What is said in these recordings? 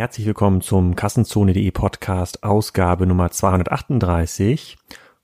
Herzlich willkommen zum Kassenzone.de Podcast Ausgabe Nummer 238.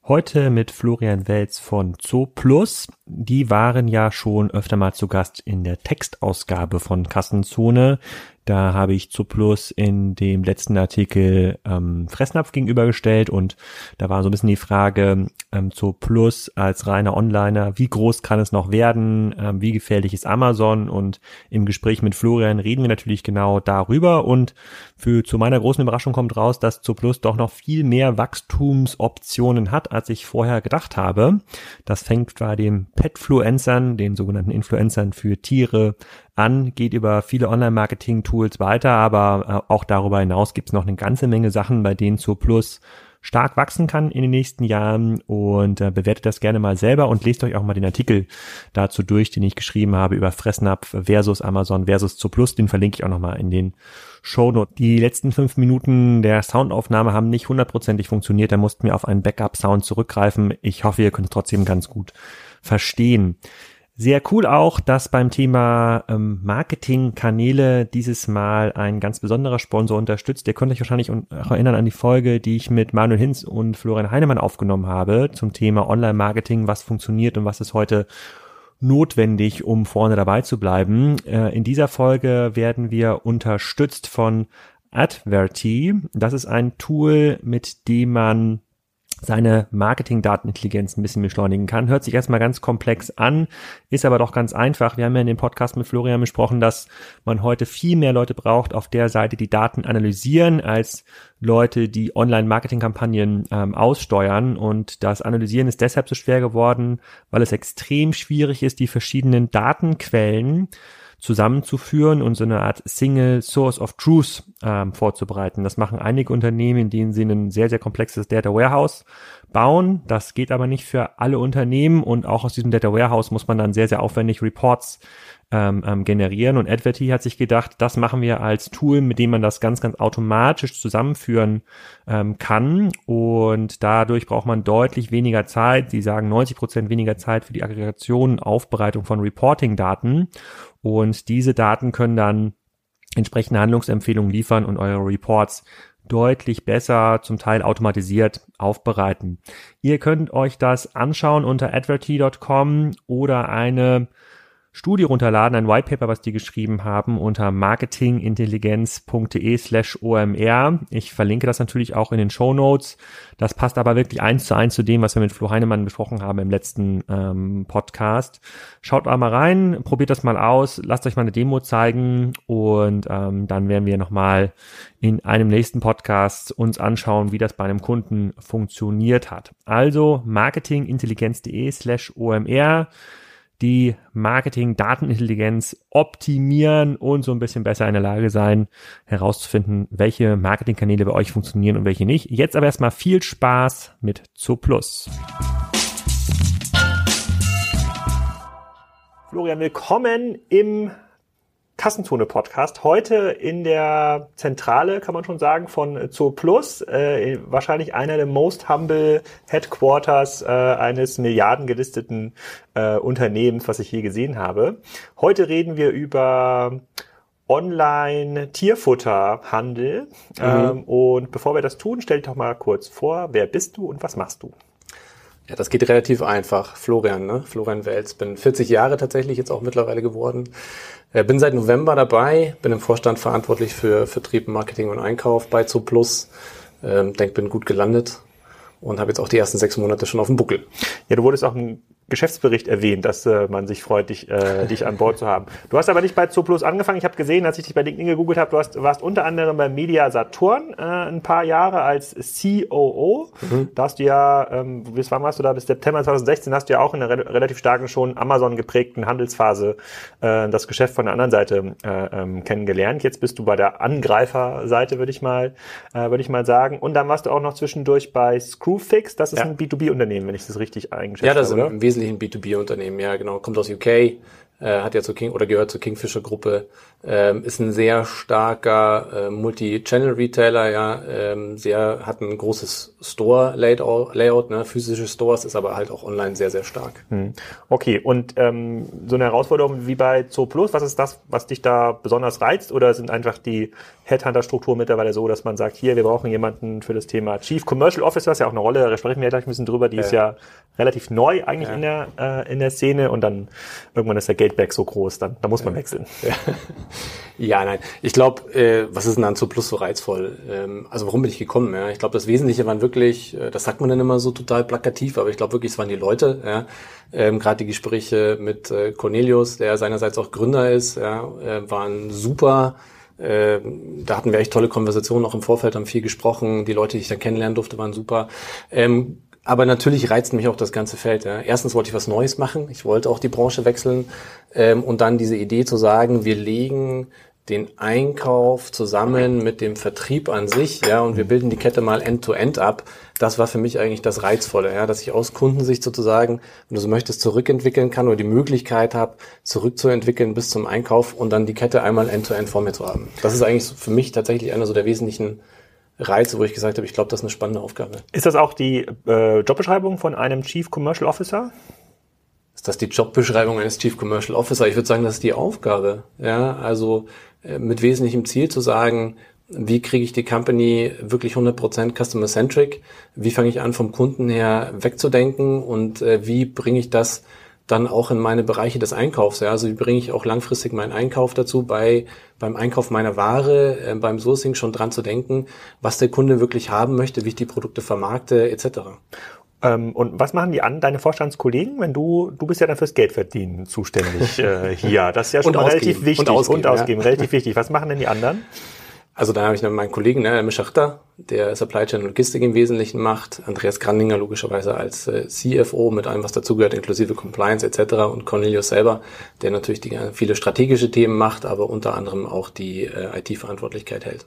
Heute mit Florian Welz von Zooplus. Die waren ja schon öfter mal zu Gast in der Textausgabe von Kassenzone. Da habe ich Zuplus in dem letzten Artikel ähm, Fressnapf gegenübergestellt und da war so ein bisschen die Frage ähm, Zuplus als reiner Onliner, wie groß kann es noch werden, ähm, wie gefährlich ist Amazon und im Gespräch mit Florian reden wir natürlich genau darüber und für zu meiner großen Überraschung kommt raus, dass Zuplus doch noch viel mehr Wachstumsoptionen hat, als ich vorher gedacht habe. Das fängt bei den Petfluencern, den sogenannten Influencern für Tiere, an, geht über viele Online-Marketing-Tools weiter, aber äh, auch darüber hinaus gibt es noch eine ganze Menge Sachen, bei denen Zur Plus stark wachsen kann in den nächsten Jahren und äh, bewertet das gerne mal selber und lest euch auch mal den Artikel dazu durch, den ich geschrieben habe über Fressnapf versus Amazon versus Zooplus. Den verlinke ich auch nochmal in den Shownote. Die letzten fünf Minuten der Soundaufnahme haben nicht hundertprozentig funktioniert. Da mussten wir auf einen Backup-Sound zurückgreifen. Ich hoffe, ihr könnt es trotzdem ganz gut verstehen. Sehr cool auch, dass beim Thema ähm, Marketingkanäle dieses Mal ein ganz besonderer Sponsor unterstützt. Ihr könnt euch wahrscheinlich auch erinnern an die Folge, die ich mit Manuel Hinz und Florian Heinemann aufgenommen habe zum Thema Online-Marketing, was funktioniert und was ist heute notwendig, um vorne dabei zu bleiben. Äh, in dieser Folge werden wir unterstützt von Adverty. Das ist ein Tool, mit dem man seine Marketing-Datenintelligenz ein bisschen beschleunigen kann. Hört sich erstmal ganz komplex an, ist aber doch ganz einfach. Wir haben ja in dem Podcast mit Florian besprochen, dass man heute viel mehr Leute braucht auf der Seite, die Daten analysieren, als Leute, die Online-Marketing-Kampagnen ähm, aussteuern. Und das Analysieren ist deshalb so schwer geworden, weil es extrem schwierig ist, die verschiedenen Datenquellen zusammenzuführen und so eine Art Single Source of Truth ähm, vorzubereiten. Das machen einige Unternehmen, in denen sie ein sehr, sehr komplexes Data Warehouse bauen. Das geht aber nicht für alle Unternehmen und auch aus diesem Data Warehouse muss man dann sehr, sehr aufwendig Reports ähm, ähm, generieren. Und Adverty hat sich gedacht, das machen wir als Tool, mit dem man das ganz, ganz automatisch zusammenführen ähm, kann. Und dadurch braucht man deutlich weniger Zeit. Sie sagen 90 Prozent weniger Zeit für die Aggregation, Aufbereitung von Reporting-Daten. Und diese Daten können dann entsprechende Handlungsempfehlungen liefern und eure Reports deutlich besser, zum Teil automatisiert aufbereiten. Ihr könnt euch das anschauen unter adverty.com oder eine Studie runterladen, ein Whitepaper, was die geschrieben haben, unter marketingintelligenz.de slash OMR. Ich verlinke das natürlich auch in den Show Notes. Das passt aber wirklich eins zu eins zu dem, was wir mit Flo Heinemann besprochen haben im letzten ähm, Podcast. Schaut auch mal rein, probiert das mal aus, lasst euch mal eine Demo zeigen und ähm, dann werden wir nochmal in einem nächsten Podcast uns anschauen, wie das bei einem Kunden funktioniert hat. Also marketingintelligenz.de slash OMR die Marketing-Datenintelligenz optimieren und so ein bisschen besser in der Lage sein, herauszufinden, welche Marketingkanäle bei euch funktionieren und welche nicht. Jetzt aber erstmal viel Spaß mit Zooplus. Florian, willkommen im Kassenzone Podcast. Heute in der Zentrale, kann man schon sagen, von Zoo Plus. Äh, wahrscheinlich einer der most humble Headquarters äh, eines milliardengelisteten äh, Unternehmens, was ich je gesehen habe. Heute reden wir über Online-Tierfutterhandel. Mhm. Ähm, und bevor wir das tun, stell dich doch mal kurz vor, wer bist du und was machst du? Ja, das geht relativ einfach. Florian, ne? Florian Welz. Bin 40 Jahre tatsächlich jetzt auch mittlerweile geworden. Äh, bin seit November dabei, bin im Vorstand verantwortlich für Vertrieb, Marketing und Einkauf bei Zooplus. Ähm, denk, bin gut gelandet und habe jetzt auch die ersten sechs Monate schon auf dem Buckel. Ja, du wurdest auch ein Geschäftsbericht erwähnt, dass äh, man sich freut, dich, äh, dich an Bord zu haben. Du hast aber nicht bei Zooplus angefangen. Ich habe gesehen, als ich dich bei LinkedIn gegoogelt habe, du hast, warst unter anderem bei Media Saturn äh, ein paar Jahre als COO. Mhm. Da hast du ja, ähm, bis wann warst du da? Bis September 2016 hast du ja auch in einer re relativ starken, schon Amazon geprägten Handelsphase äh, das Geschäft von der anderen Seite äh, ähm, kennengelernt. Jetzt bist du bei der Angreiferseite, würde ich mal, äh, würde ich mal sagen. Und dann warst du auch noch zwischendurch bei Screwfix. Das ist ja. ein B2B-Unternehmen, wenn ich das richtig eingeschätzt habe. Ja, das ist im Wesentlichen B2B-Unternehmen, ja genau. Kommt aus UK, äh, hat ja zur King oder gehört zur Kingfisher Gruppe, ähm, ist ein sehr starker äh, Multi-Channel-Retailer, ja, ähm, sehr hat ein großes Store-Layout, Layout, ne, physische Stores, ist aber halt auch online sehr, sehr stark. Hm. Okay, und ähm, so eine Herausforderung wie bei Zoo Plus, was ist das, was dich da besonders reizt, oder sind einfach die Headhunter-Strukturen mittlerweile so, dass man sagt, hier, wir brauchen jemanden für das Thema Chief Commercial Officer, ist ja auch eine Rolle, da sprechen wir ja gleich ein bisschen drüber, die ja. ist ja relativ neu eigentlich ja. in der äh, in der Szene und dann irgendwann ist der Gateback so groß, dann da muss man ja. wechseln. Ja. Ja, nein. Ich glaube, äh, was ist denn dann zu Plus so reizvoll? Ähm, also warum bin ich gekommen? Ja? Ich glaube, das Wesentliche waren wirklich, äh, das sagt man dann immer so total plakativ, aber ich glaube wirklich, es waren die Leute. Ja? Ähm, Gerade die Gespräche mit äh, Cornelius, der seinerseits auch Gründer ist, ja, äh, waren super. Äh, da hatten wir echt tolle Konversationen auch im Vorfeld, haben viel gesprochen. Die Leute, die ich da kennenlernen durfte, waren super. Ähm, aber natürlich reizt mich auch das ganze Feld. Ja. Erstens wollte ich was Neues machen. Ich wollte auch die Branche wechseln. Ähm, und dann diese Idee zu sagen, wir legen den Einkauf zusammen mit dem Vertrieb an sich, ja, und wir bilden die Kette mal end-to-end -end ab. Das war für mich eigentlich das Reizvolle, ja, dass ich aus Kundensicht sozusagen, wenn du so möchtest, zurückentwickeln kann oder die Möglichkeit habe, zurückzuentwickeln bis zum Einkauf und dann die Kette einmal end-to-end -end vor mir zu haben. Das ist eigentlich für mich tatsächlich einer so der wesentlichen Reize, wo ich gesagt habe, ich glaube, das ist eine spannende Aufgabe. Ist das auch die äh, Jobbeschreibung von einem Chief Commercial Officer? Ist das die Jobbeschreibung eines Chief Commercial Officer? Ich würde sagen, das ist die Aufgabe. Ja, also äh, mit wesentlichem Ziel zu sagen, wie kriege ich die Company wirklich 100% customer-centric? Wie fange ich an, vom Kunden her wegzudenken? Und äh, wie bringe ich das dann auch in meine Bereiche des Einkaufs. Ja? Also wie bringe ich auch langfristig meinen Einkauf dazu, bei beim Einkauf meiner Ware, äh, beim Sourcing schon dran zu denken, was der Kunde wirklich haben möchte, wie ich die Produkte vermarkte, etc. Ähm, und was machen die an, deine Vorstandskollegen, wenn du, du bist ja dann fürs Geldverdienen zuständig äh, hier. Das ist ja schon mal relativ wichtig. Und ausgeben, und ausgeben ja. relativ wichtig. Was machen denn die anderen? Also da habe ich noch meinen Kollegen, ne, Mischachter, der Supply Chain Logistik im Wesentlichen macht, Andreas Grandinger logischerweise als äh, CFO mit allem, was dazugehört, inklusive Compliance etc. und Cornelius selber, der natürlich die, viele strategische Themen macht, aber unter anderem auch die äh, IT-Verantwortlichkeit hält.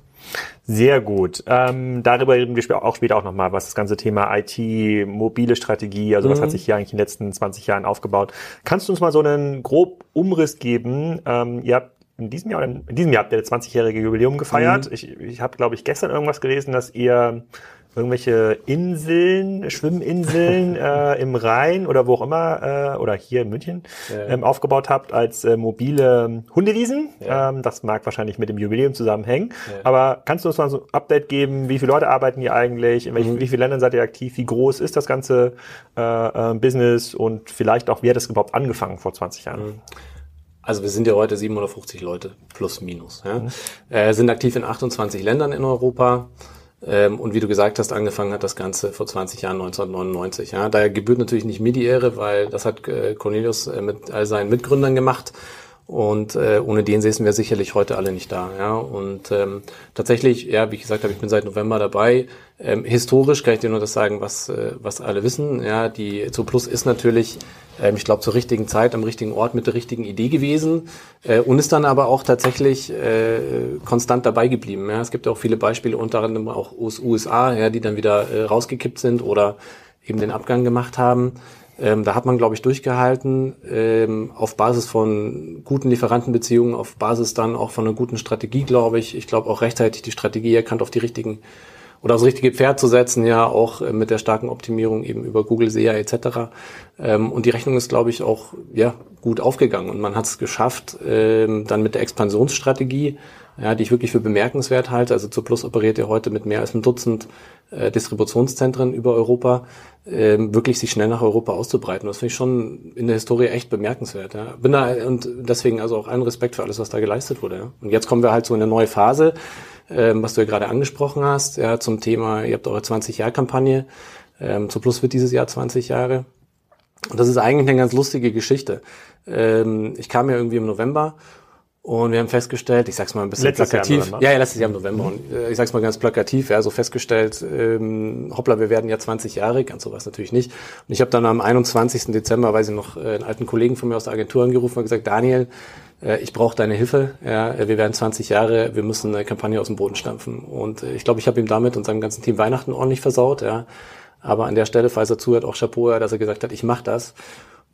Sehr gut. Ähm, darüber reden wir auch später auch nochmal, was das ganze Thema IT, mobile Strategie, also mhm. was hat sich hier eigentlich in den letzten 20 Jahren aufgebaut. Kannst du uns mal so einen grob Umriss geben? Ähm, ihr habt in diesem Jahr, in diesem Jahr habt ihr das 20-jährige Jubiläum gefeiert. Mhm. Ich, ich habe, glaube ich, gestern irgendwas gelesen, dass ihr irgendwelche Inseln, Schwimminseln äh, im Rhein oder wo auch immer, äh, oder hier in München, ja. ähm, aufgebaut habt als äh, mobile Hundewiesen. Ja. Ähm, das mag wahrscheinlich mit dem Jubiläum zusammenhängen. Ja. Aber kannst du uns mal so ein Update geben, wie viele Leute arbeiten hier eigentlich, in welchen, mhm. wie vielen Ländern seid ihr aktiv, wie groß ist das ganze äh, äh, Business und vielleicht auch, wie hat das überhaupt angefangen vor 20 Jahren? Mhm. Also wir sind ja heute 750 Leute plus minus. Ja. Mhm. Äh, sind aktiv in 28 Ländern in Europa. Ähm, und wie du gesagt hast, angefangen hat das Ganze vor 20 Jahren, 1999. Ja. Daher gebührt natürlich nicht mir die Ehre, weil das hat äh, Cornelius äh, mit all seinen Mitgründern gemacht. Und äh, ohne den säßen wir sicherlich heute alle nicht da. Ja? Und ähm, tatsächlich, ja, wie ich gesagt habe, ich bin seit November dabei. Ähm, historisch kann ich dir nur das sagen, was, äh, was alle wissen. Ja, die Zooplus ist natürlich, ähm, ich glaube, zur richtigen Zeit am richtigen Ort mit der richtigen Idee gewesen äh, und ist dann aber auch tatsächlich äh, konstant dabei geblieben. Ja? Es gibt auch viele Beispiele, unter anderem auch aus USA, ja, die dann wieder äh, rausgekippt sind oder eben den Abgang gemacht haben. Ähm, da hat man, glaube ich, durchgehalten ähm, auf Basis von guten Lieferantenbeziehungen, auf Basis dann auch von einer guten Strategie, glaube ich. Ich glaube auch rechtzeitig die Strategie erkannt, auf die richtigen oder aufs richtige Pferd zu setzen, ja, auch äh, mit der starken Optimierung eben über Google SEA etc. Ähm, und die Rechnung ist, glaube ich, auch ja gut aufgegangen und man hat es geschafft, ähm, dann mit der Expansionsstrategie ja, die ich wirklich für bemerkenswert halte. Also zur Plus operiert ja heute mit mehr als einem Dutzend äh, Distributionszentren über Europa, ähm, wirklich sich schnell nach Europa auszubreiten. Das finde ich schon in der Historie echt bemerkenswert. Ja. Bin da und deswegen also auch allen Respekt für alles, was da geleistet wurde. Ja. Und jetzt kommen wir halt so in eine neue Phase, ähm, was du ja gerade angesprochen hast, ja, zum Thema, ihr habt eure 20-Jahr-Kampagne. Ähm, zur Plus wird dieses Jahr 20 Jahre. Und das ist eigentlich eine ganz lustige Geschichte. Ähm, ich kam ja irgendwie im November und wir haben festgestellt, ich sag's mal ein bisschen letztes plakativ. ja, ja, letztes Jahr im November. Und äh, ich sag's mal ganz plakativ, ja, so festgestellt, ähm, hoppla, wir werden ja 20 Jahre, ganz sowas natürlich nicht. Und ich habe dann am 21. Dezember, weiß ich noch, äh, einen alten Kollegen von mir aus der Agentur angerufen und gesagt, Daniel, äh, ich brauche deine Hilfe. Ja, wir werden 20 Jahre, wir müssen eine Kampagne aus dem Boden stampfen. Und äh, ich glaube, ich habe ihm damit und seinem ganzen Team Weihnachten ordentlich versaut, ja. Aber an der Stelle, falls er zuhört, auch Chapeau, dass er gesagt hat, ich mache das.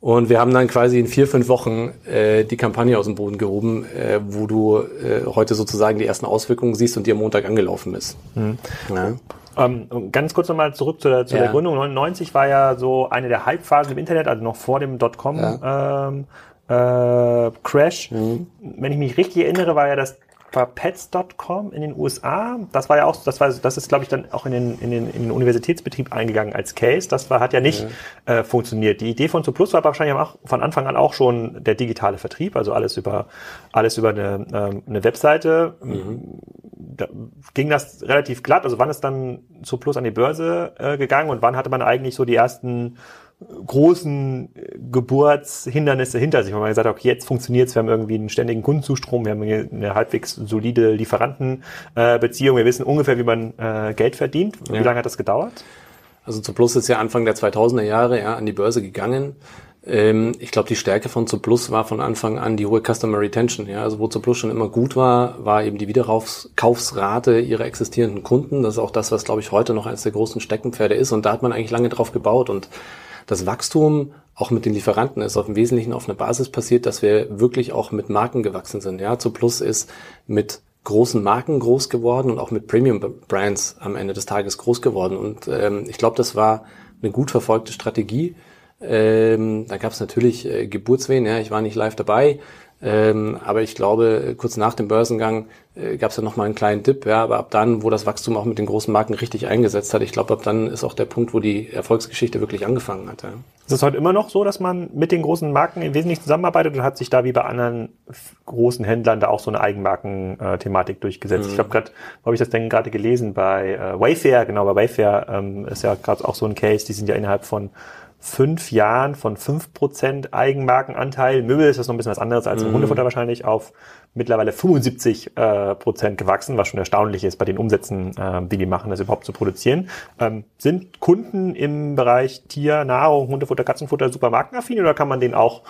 Und wir haben dann quasi in vier, fünf Wochen äh, die Kampagne aus dem Boden gehoben, äh, wo du äh, heute sozusagen die ersten Auswirkungen siehst und die am Montag angelaufen ist. Mhm. Ja. Ähm, ganz kurz nochmal zurück zu, der, zu ja. der Gründung. 99 war ja so eine der Halbphasen im Internet, also noch vor dem Dotcom ja. ähm, äh, Crash. Mhm. Wenn ich mich richtig erinnere, war ja das war Pets.com in den USA. Das war ja auch, das war, das ist, glaube ich, dann auch in den, in den, in den Universitätsbetrieb eingegangen als Case. Das war, hat ja nicht ja. Äh, funktioniert. Die Idee von Zuplus war wahrscheinlich auch von Anfang an auch schon der digitale Vertrieb, also alles über, alles über eine, ähm, eine Webseite. Mhm. Da ging das relativ glatt. Also wann ist dann Zuplus an die Börse äh, gegangen und wann hatte man eigentlich so die ersten großen Geburtshindernisse hinter sich, weil man gesagt hat, okay, jetzt funktioniert es, wir haben irgendwie einen ständigen Kundenzustrom, wir haben eine halbwegs solide Lieferantenbeziehung, wir wissen ungefähr, wie man äh, Geld verdient. Wie ja. lange hat das gedauert? Also Zuplus ist ja Anfang der 2000er Jahre ja, an die Börse gegangen. Ähm, ich glaube, die Stärke von Zuplus war von Anfang an die hohe Customer Retention. Ja? Also wo Zuplus schon immer gut war, war eben die Wiederkaufsrate ihrer existierenden Kunden. Das ist auch das, was, glaube ich, heute noch eines der großen Steckenpferde ist. Und da hat man eigentlich lange drauf gebaut. Und das Wachstum auch mit den Lieferanten ist auf im Wesentlichen auf einer Basis passiert, dass wir wirklich auch mit Marken gewachsen sind. Ja, zu Plus ist mit großen Marken groß geworden und auch mit Premium Brands am Ende des Tages groß geworden. Und ähm, ich glaube, das war eine gut verfolgte Strategie. Ähm, da gab es natürlich äh, Geburtswehen, ja, ich war nicht live dabei, ähm, aber ich glaube, kurz nach dem Börsengang äh, gab es ja noch mal einen kleinen Dip, ja, aber ab dann, wo das Wachstum auch mit den großen Marken richtig eingesetzt hat, ich glaube, ab dann ist auch der Punkt, wo die Erfolgsgeschichte wirklich angefangen hat. Ja. Ist es heute immer noch so, dass man mit den großen Marken im Wesentlichen zusammenarbeitet und hat sich da wie bei anderen großen Händlern da auch so eine Eigenmarken-Thematik durchgesetzt? Mhm. Ich habe gerade, wo habe ich das denn gerade gelesen? Bei äh, Wayfair, genau, bei Wayfair ähm, ist ja gerade auch so ein Case, die sind ja innerhalb von fünf Jahren von fünf Prozent Eigenmarkenanteil, Möbel ist das noch ein bisschen was anderes als mhm. Hundefutter wahrscheinlich, auf mittlerweile 75 äh, Prozent gewachsen, was schon erstaunlich ist bei den Umsätzen, äh, die die machen, das überhaupt zu produzieren. Ähm, sind Kunden im Bereich Tier, Nahrung, Hundefutter, Katzenfutter super markenaffin oder kann man den auch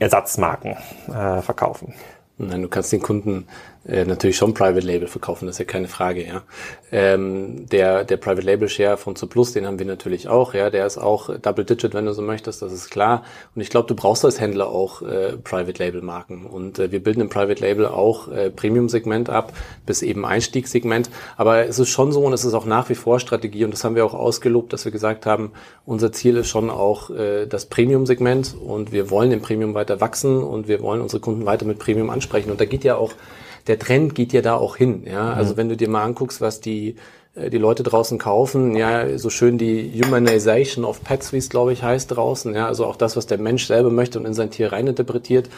Ersatzmarken äh, verkaufen? Nein, du kannst den Kunden äh, natürlich schon Private Label verkaufen, das ist ja keine Frage, ja. Ähm, der, der Private Label Share von Zuplus, den haben wir natürlich auch, ja, der ist auch Double Digit, wenn du so möchtest, das ist klar. Und ich glaube, du brauchst als Händler auch äh, Private Label Marken. Und äh, wir bilden im Private Label auch äh, Premium-Segment ab, bis eben Einstiegssegment. Aber es ist schon so und es ist auch nach wie vor Strategie und das haben wir auch ausgelobt, dass wir gesagt haben, unser Ziel ist schon auch äh, das Premium-Segment und wir wollen im Premium weiter wachsen und wir wollen unsere Kunden weiter mit Premium ansprechen. Und da geht ja auch der Trend geht ja da auch hin. Ja, also mhm. wenn du dir mal anguckst, was die äh, die Leute draußen kaufen, ja, so schön die Humanization of Pets, wie es glaube ich heißt draußen, ja, also auch das, was der Mensch selber möchte und in sein Tier reininterpretiert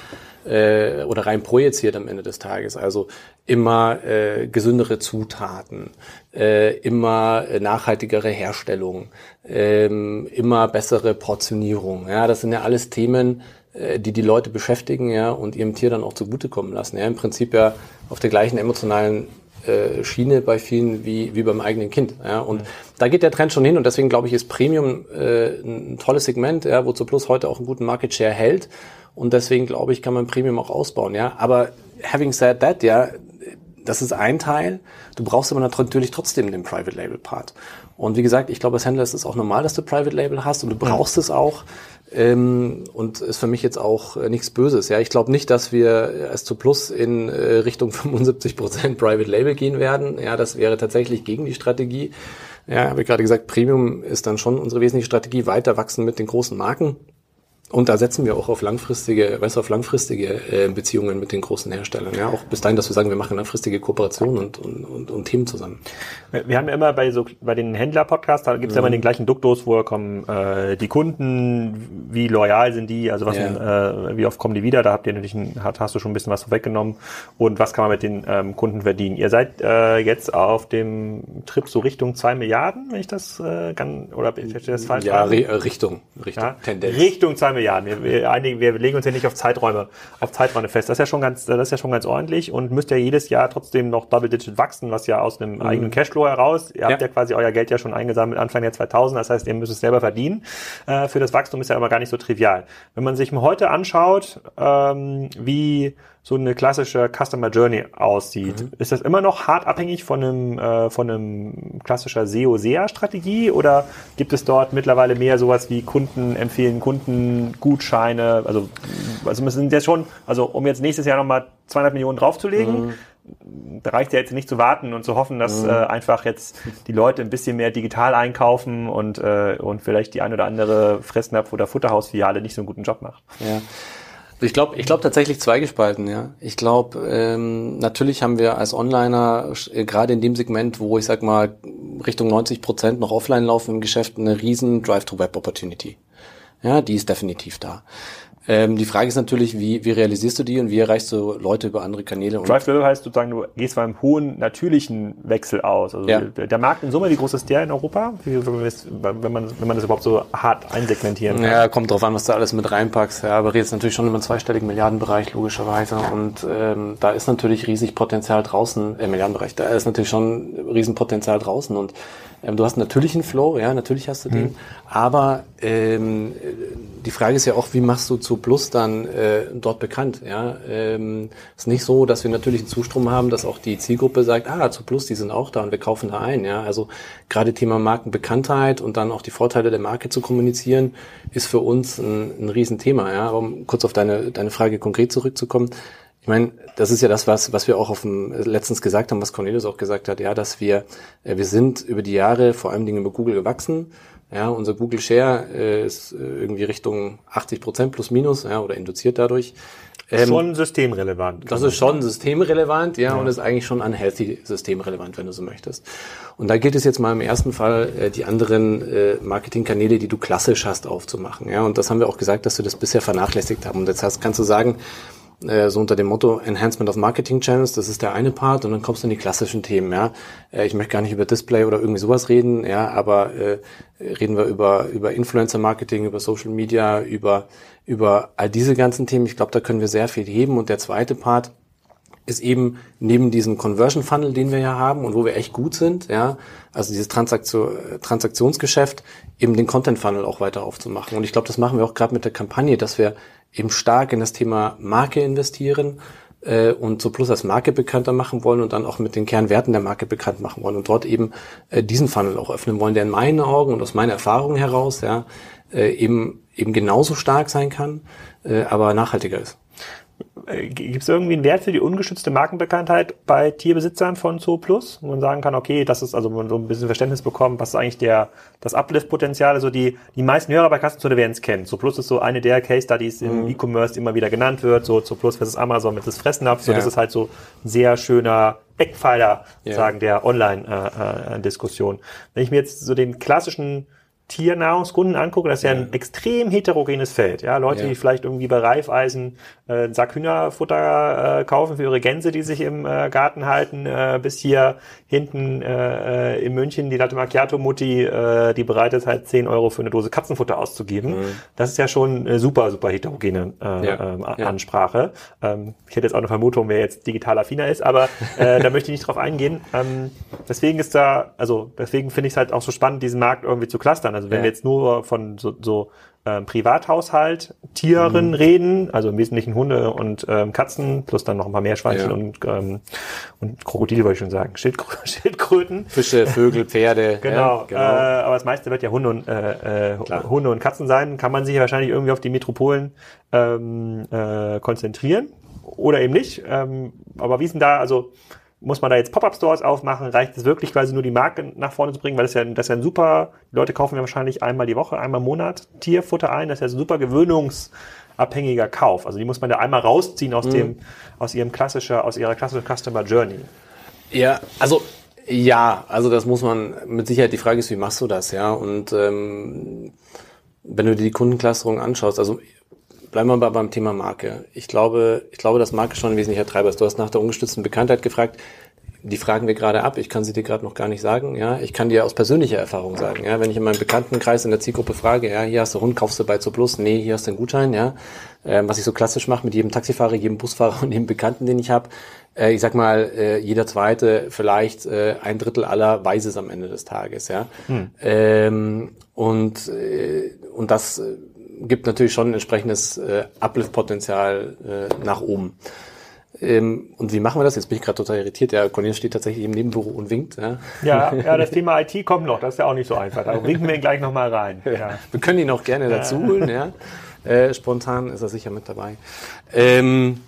äh, oder rein projiziert am Ende des Tages. Also immer äh, gesündere Zutaten, äh, immer äh, nachhaltigere Herstellung, äh, immer bessere Portionierung. Ja, das sind ja alles Themen, die die Leute beschäftigen ja und ihrem Tier dann auch zugutekommen lassen. Ja, im Prinzip ja auf der gleichen emotionalen äh, Schiene bei vielen wie, wie beim eigenen Kind. Ja, und mhm. da geht der Trend schon hin und deswegen glaube ich, ist Premium äh, ein tolles Segment, ja, wozu Plus heute auch einen guten Market Share hält und deswegen glaube ich, kann man Premium auch ausbauen. Ja, aber having said that, ja, das ist ein Teil. Du brauchst aber natürlich trotzdem den Private Label Part. Und wie gesagt, ich glaube, als Händler ist es auch normal, dass du Private Label hast und du brauchst mhm. es auch. Ähm, und ist für mich jetzt auch äh, nichts Böses. Ja, ich glaube nicht, dass wir als zu Plus in äh, Richtung 75 Prozent Private Label gehen werden. Ja, das wäre tatsächlich gegen die Strategie. Ja, habe ich gerade gesagt, Premium ist dann schon unsere wesentliche Strategie, weiter wachsen mit den großen Marken. Und da setzen wir auch auf langfristige, weißt du, auf langfristige äh, Beziehungen mit den großen Herstellern. Ja, auch bis dahin, dass wir sagen, wir machen langfristige Kooperationen und, und, und, und Themen zusammen. Wir haben ja immer bei so bei den Händler-Podcasts, da gibt's mhm. ja immer mhm. den gleichen Duktus, wo kommen äh, die Kunden, wie loyal sind die, also was ja. äh, wie oft kommen die wieder? Da habt ihr natürlich ein, hast, du schon ein bisschen was vorweggenommen. Und was kann man mit den ähm, Kunden verdienen? Ihr seid äh, jetzt auf dem Trip so Richtung zwei Milliarden, wenn ich das äh, kann, oder ich verstehe das falsch? Ja, Richtung, Richtung, ja? Tendenz. Richtung zwei Milliarden. Jahren. Wir, wir, einigen, wir legen uns ja nicht auf Zeiträume, auf Zeiträume fest. Das ist ja schon ganz, das ist ja schon ganz ordentlich und müsst ja jedes Jahr trotzdem noch Double Digit wachsen, was ja aus einem mhm. eigenen Cashflow heraus. Ihr habt ja. ja quasi euer Geld ja schon eingesammelt Anfang der 2000. Das heißt, ihr müsst es selber verdienen. Äh, für das Wachstum ist ja immer gar nicht so trivial. Wenn man sich heute anschaut, ähm, wie so eine klassische Customer Journey aussieht, mhm. ist das immer noch hart abhängig von einem, äh, von einem klassischer SEO-SEA-Strategie oder gibt es dort mittlerweile mehr sowas wie Kunden empfehlen, Kundengutscheine? Also, also wir sind jetzt schon, also um jetzt nächstes Jahr nochmal 200 Millionen draufzulegen, mhm da reicht ja jetzt nicht zu warten und zu hoffen, dass mhm. äh, einfach jetzt die Leute ein bisschen mehr digital einkaufen und, äh, und vielleicht die ein oder andere Fressnapf- oder Futterhausfiliale nicht so einen guten Job macht. Ja. Ich glaube, ich glaube tatsächlich zweigespalten, ja. Ich glaube, ähm, natürlich haben wir als Onliner äh, gerade in dem Segment, wo ich sag mal Richtung 90 Prozent noch offline laufen im Geschäft, eine riesen Drive-to-Web-Opportunity. Ja, die ist definitiv da. Ähm, die Frage ist natürlich, wie, wie realisierst du die und wie erreichst du Leute über andere Kanäle? Drive Level heißt sozusagen, du gehst von einem hohen natürlichen Wechsel aus. Also ja. der, der Markt in Summe, wie groß ist der in Europa? Wenn, man, wenn man das überhaupt so hart einsegmentieren kann? Ja, kommt drauf an, was du alles mit reinpackst. Ja, aber jetzt natürlich schon über einen zweistelligen Milliardenbereich, logischerweise. Und ähm, da ist natürlich riesig Potenzial draußen, äh, Milliardenbereich, da ist natürlich schon Riesenpotenzial draußen. Und ähm, du hast natürlich einen Flow, ja, natürlich hast du den. Mhm. Aber ähm, die Frage ist ja auch, wie machst du zu Plus dann äh, dort bekannt? Ja, ähm, ist nicht so, dass wir natürlich einen Zustrom haben, dass auch die Zielgruppe sagt, ah, zu Plus, die sind auch da und wir kaufen da ein. Ja, also gerade Thema Markenbekanntheit und dann auch die Vorteile der Marke zu kommunizieren, ist für uns ein, ein Riesenthema. Ja, um kurz auf deine deine Frage konkret zurückzukommen. Ich meine, das ist ja das, was, was wir auch auf dem letztens gesagt haben, was Cornelius auch gesagt hat, ja, dass wir, äh, wir sind über die Jahre vor allem Dingen über Google gewachsen. Ja, unser Google Share äh, ist äh, irgendwie Richtung 80 Prozent plus minus, ja, oder induziert dadurch. Ähm, schon systemrelevant. Das ist schon systemrelevant, ja, ja, und ist eigentlich schon unhealthy systemrelevant, wenn du so möchtest. Und da geht es jetzt mal im ersten Fall, äh, die anderen äh, Marketingkanäle, die du klassisch hast, aufzumachen. Ja, und das haben wir auch gesagt, dass wir das bisher vernachlässigt haben. Und jetzt hast, kannst du sagen, äh, so unter dem Motto Enhancement of Marketing Channels, das ist der eine Part und dann kommst du in die klassischen Themen, ja. Äh, ich möchte gar nicht über Display oder irgendwie sowas reden, ja, aber äh, reden wir über, über Influencer Marketing, über Social Media, über, über all diese ganzen Themen. Ich glaube, da können wir sehr viel heben und der zweite Part ist eben neben diesem Conversion Funnel, den wir ja haben und wo wir echt gut sind, ja, also dieses Transaktion, Transaktionsgeschäft, eben den Content Funnel auch weiter aufzumachen. Und ich glaube, das machen wir auch gerade mit der Kampagne, dass wir eben stark in das Thema Marke investieren äh, und so Plus als Marke bekannter machen wollen und dann auch mit den Kernwerten der Marke bekannt machen wollen und dort eben äh, diesen Funnel auch öffnen wollen, der in meinen Augen und aus meiner Erfahrung heraus ja äh, eben eben genauso stark sein kann, äh, aber nachhaltiger ist. Äh, Gibt es irgendwie einen Wert für die ungeschützte Markenbekanntheit bei Tierbesitzern von Zoo Plus, wo man sagen kann, okay, das ist also, wo man so ein bisschen Verständnis bekommt, was ist eigentlich der, das Uplift-Potenzial? Also die, die meisten Hörer bei Kassenzone werden es kennen. Zoo Plus ist so eine der Case Studies im mhm. E-Commerce immer wieder genannt wird. So Zoo Plus versus Amazon mit das Fressnapf. So, ja. das ist halt so ein sehr schöner Eckpfeiler, ja. sagen, der Online-Diskussion. Äh, äh, Wenn ich mir jetzt so den klassischen Tiernahrungskunden angucke, das ist ja, ja ein extrem heterogenes Feld. Ja, Leute, ja. die vielleicht irgendwie bei Reifeisen äh, einen Sack Hühnerfutter äh, kaufen für ihre Gänse, die sich im äh, Garten halten, äh, bis hier hinten äh, äh in München die Latte Macchiato Mutti, äh, die bereit ist halt 10 Euro für eine Dose Katzenfutter auszugeben. Mhm. Das ist ja schon eine super, super heterogene äh, ja. äh, Ansprache. Ähm, ich hätte jetzt auch eine Vermutung, wer jetzt digital affiner ist, aber äh, da möchte ich nicht drauf eingehen. Ähm, deswegen ist da, also deswegen finde ich es halt auch so spannend, diesen Markt irgendwie zu clustern. Also wenn ja. wir jetzt nur von so, so ähm, Privathaushalt, Tieren mhm. reden, also im Wesentlichen Hunde und ähm, Katzen, plus dann noch ein paar Meerschweinchen ja. und, ähm, und Krokodile, wollte ich schon sagen, Schildkrö Schildkröten. Fische, Vögel, Pferde. genau, ja, genau. Äh, aber das meiste wird ja Hunde und, äh, äh, Hunde und Katzen sein. Kann man sich wahrscheinlich irgendwie auf die Metropolen ähm, äh, konzentrieren oder eben nicht. Ähm, aber wie ist denn da, also muss man da jetzt Pop-Up-Stores aufmachen? Reicht es wirklich quasi nur die Marke nach vorne zu bringen? Weil das ist ja, das ist ja ein super, die Leute kaufen ja wahrscheinlich einmal die Woche, einmal im Monat Tierfutter ein. Das ist ja ein super gewöhnungsabhängiger Kauf. Also die muss man da einmal rausziehen aus mhm. dem, aus ihrem klassischer, aus ihrer klassischen Customer Journey. Ja, also ja, also das muss man mit Sicherheit. Die Frage ist, wie machst du das, ja? Und ähm, wenn du dir die Kundenclusterung anschaust, also bleiben wir mal beim Thema Marke. Ich glaube, ich glaube, dass Marke schon ein wesentlicher Treiber ist. Du hast nach der ungestützten Bekanntheit gefragt. Die fragen wir gerade ab. Ich kann sie dir gerade noch gar nicht sagen. Ja, ich kann dir aus persönlicher Erfahrung sagen. Ja, wenn ich in meinem Bekanntenkreis in der Zielgruppe frage, ja, hier hast du Hund, kaufst du bei Zo Plus? Nee, hier hast du einen Gutschein. Ja, ähm, was ich so klassisch mache mit jedem Taxifahrer, jedem Busfahrer und jedem Bekannten, den ich habe. Äh, ich sag mal, äh, jeder zweite, vielleicht äh, ein Drittel aller weiß es am Ende des Tages. Ja, hm. ähm, und äh, und das äh, gibt natürlich schon ein entsprechendes äh, Uplift-Potenzial äh, nach oben. Ähm, und wie machen wir das? Jetzt bin ich gerade total irritiert. Der Cornelius steht tatsächlich im Nebenbüro und winkt. Ja, ja, ja das Thema IT kommt noch. Das ist ja auch nicht so einfach. Da winken wir ihn gleich nochmal rein. Ja. Wir können ihn auch gerne dazu holen. Ja. Äh, spontan ist er sicher mit dabei. Ähm,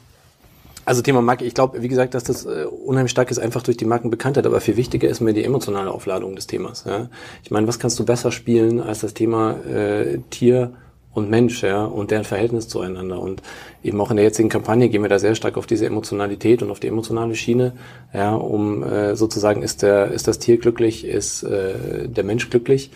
also Thema Marke, ich glaube, wie gesagt, dass das äh, unheimlich stark ist, einfach durch die Markenbekanntheit, aber viel wichtiger ist mir die emotionale Aufladung des Themas. Ja? Ich meine, was kannst du besser spielen als das Thema äh, Tier und Mensch, ja, und deren Verhältnis zueinander. Und eben auch in der jetzigen Kampagne gehen wir da sehr stark auf diese Emotionalität und auf die emotionale Schiene, ja, um äh, sozusagen ist der, ist das Tier glücklich, ist äh, der Mensch glücklich.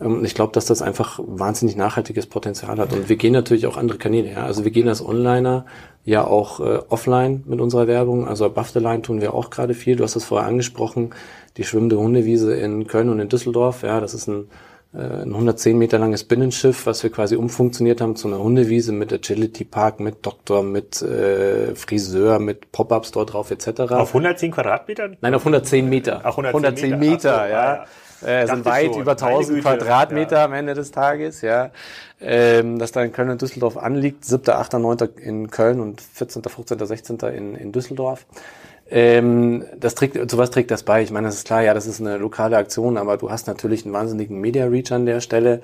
Ähm, ich glaube, dass das einfach wahnsinnig nachhaltiges Potenzial hat. Und wir gehen natürlich auch andere Kanäle. Ja? Also wir gehen als Onliner ja auch äh, offline mit unserer Werbung. Also above the line tun wir auch gerade viel. Du hast es vorher angesprochen, die schwimmende Hundewiese in Köln und in Düsseldorf. Ja, das ist ein, ein 110 Meter langes Binnenschiff, was wir quasi umfunktioniert haben zu einer Hundewiese mit Agility Park, mit Doktor, mit äh, Friseur, mit Pop-ups dort drauf etc. Auf 110 Quadratmetern? Nein, auf 110 Meter. Ach, 110, 110 Meter, Meter so, ja. ja äh, sind weit schon. über 1000 Quadratmeter ja. am Ende des Tages, ja. Ähm, das da in Köln und Düsseldorf anliegt, 7., 8., 9. in Köln und 14., 15., 16. in, in Düsseldorf. Ähm, das trägt, zu was trägt das bei? Ich meine, das ist klar, ja, das ist eine lokale Aktion, aber du hast natürlich einen wahnsinnigen Media-Reach an der Stelle.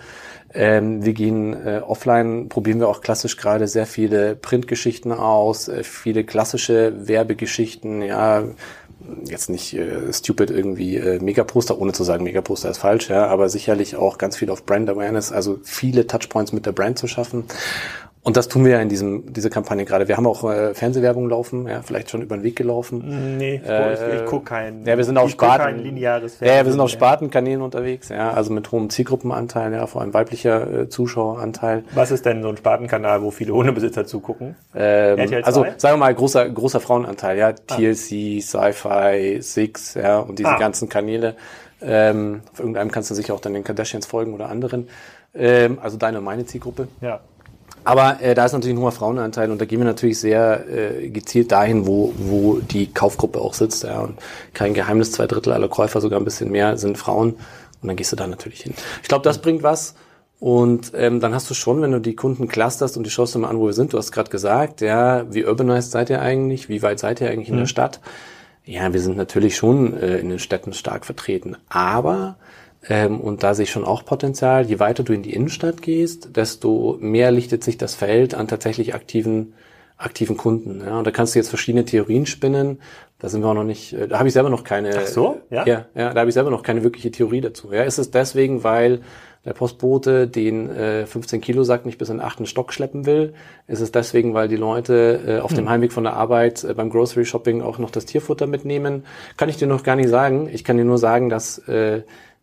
Ähm, wir gehen äh, offline, probieren wir auch klassisch gerade sehr viele Printgeschichten aus, äh, viele klassische Werbegeschichten, ja, jetzt nicht äh, stupid irgendwie äh, Megaposter, ohne zu sagen, Megaposter ist falsch, ja, aber sicherlich auch ganz viel auf Brand Awareness, also viele Touchpoints mit der Brand zu schaffen. Und das tun wir ja in diesem, diese Kampagne gerade. Wir haben auch äh, Fernsehwerbung laufen, ja, vielleicht schon über den Weg gelaufen. Nee, ich, äh, ich gucke kein. Ja, wir sind auf Sparten. Kein lineares Fernsehen, ja, wir sind auf Spartenkanälen unterwegs, ja, also mit hohem Zielgruppenanteil, ja, vor allem weiblicher äh, Zuschaueranteil. Was ist denn so ein Spartenkanal, wo viele Hundebesitzer zugucken? Ähm, also sagen wir mal großer großer Frauenanteil, ja, ah. TLC, Sci-Fi, Six, ja, und diese ah. ganzen Kanäle. Ähm, auf irgendeinem kannst du sicher auch dann den Kardashians folgen oder anderen. Ähm, also deine und meine Zielgruppe. Ja. Aber äh, da ist natürlich ein hoher Frauenanteil und da gehen wir natürlich sehr äh, gezielt dahin, wo, wo die Kaufgruppe auch sitzt. Ja. Und kein Geheimnis, zwei Drittel aller Käufer, sogar ein bisschen mehr, sind Frauen. Und dann gehst du da natürlich hin. Ich glaube, das bringt was. Und ähm, dann hast du schon, wenn du die Kunden clusterst und die schaust dir mal an, wo wir sind, du hast gerade gesagt, ja, wie urbanized seid ihr eigentlich? Wie weit seid ihr eigentlich in mhm. der Stadt? Ja, wir sind natürlich schon äh, in den Städten stark vertreten. Aber ähm, und da sehe ich schon auch Potenzial. Je weiter du in die Innenstadt gehst, desto mehr lichtet sich das Feld an tatsächlich aktiven aktiven Kunden. Ja, und da kannst du jetzt verschiedene Theorien spinnen. Da sind wir auch noch nicht, äh, da habe ich selber noch keine. Ach so, ja. Ja, ja da habe ich selber noch keine wirkliche Theorie dazu. Ja, ist es deswegen, weil der Postbote den äh, 15 Kilo Sack nicht bis in den achten Stock schleppen will? Ist es deswegen, weil die Leute äh, auf hm. dem Heimweg von der Arbeit äh, beim Grocery Shopping auch noch das Tierfutter mitnehmen? Kann ich dir noch gar nicht sagen. Ich kann dir nur sagen, dass äh,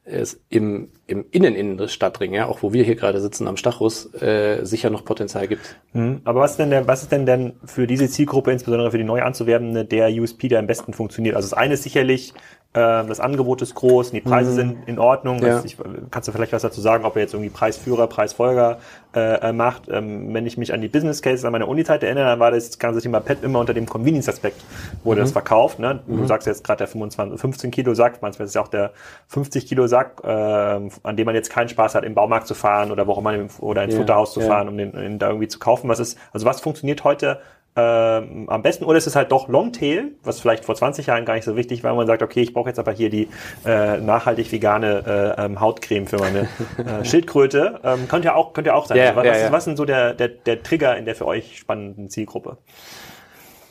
es im, im Inneninnen des Stadtring, ja, auch wo wir hier gerade sitzen am Stachus, äh, sicher noch Potenzial gibt. Mhm. Aber was ist denn der, was ist denn denn für diese Zielgruppe, insbesondere für die neu anzuwerbende, der USP, der am besten funktioniert? Also das eine ist sicherlich das Angebot ist groß, die Preise mhm. sind in Ordnung. Ja. Ich, kannst du vielleicht was dazu sagen, ob er jetzt irgendwie Preisführer, Preisfolger äh, äh, macht? Ähm, wenn ich mich an die Business Cases an meiner Uni-Zeit erinnere, dann war das ganze Thema PET immer unter dem Convenience-Aspekt wurde mhm. das verkauft. Ne? Du mhm. sagst jetzt gerade der 25, 15 Kilo Sack, manchmal ist es ja auch der 50 Kilo Sack, äh, an dem man jetzt keinen Spaß hat, im Baumarkt zu fahren oder wo auch immer oder ins ja. Futterhaus zu fahren, um den, den da irgendwie zu kaufen. Was ist, also was funktioniert heute ähm, am besten. Oder ist es halt doch Longtail, was vielleicht vor 20 Jahren gar nicht so wichtig war, wo man sagt, okay, ich brauche jetzt aber hier die äh, nachhaltig vegane äh, ähm, Hautcreme für meine äh, Schildkröte. Ähm, könnte ja auch, könnte ja auch sein. Ja, was, ja, ja. was ist so der, der, der Trigger in der für euch spannenden Zielgruppe?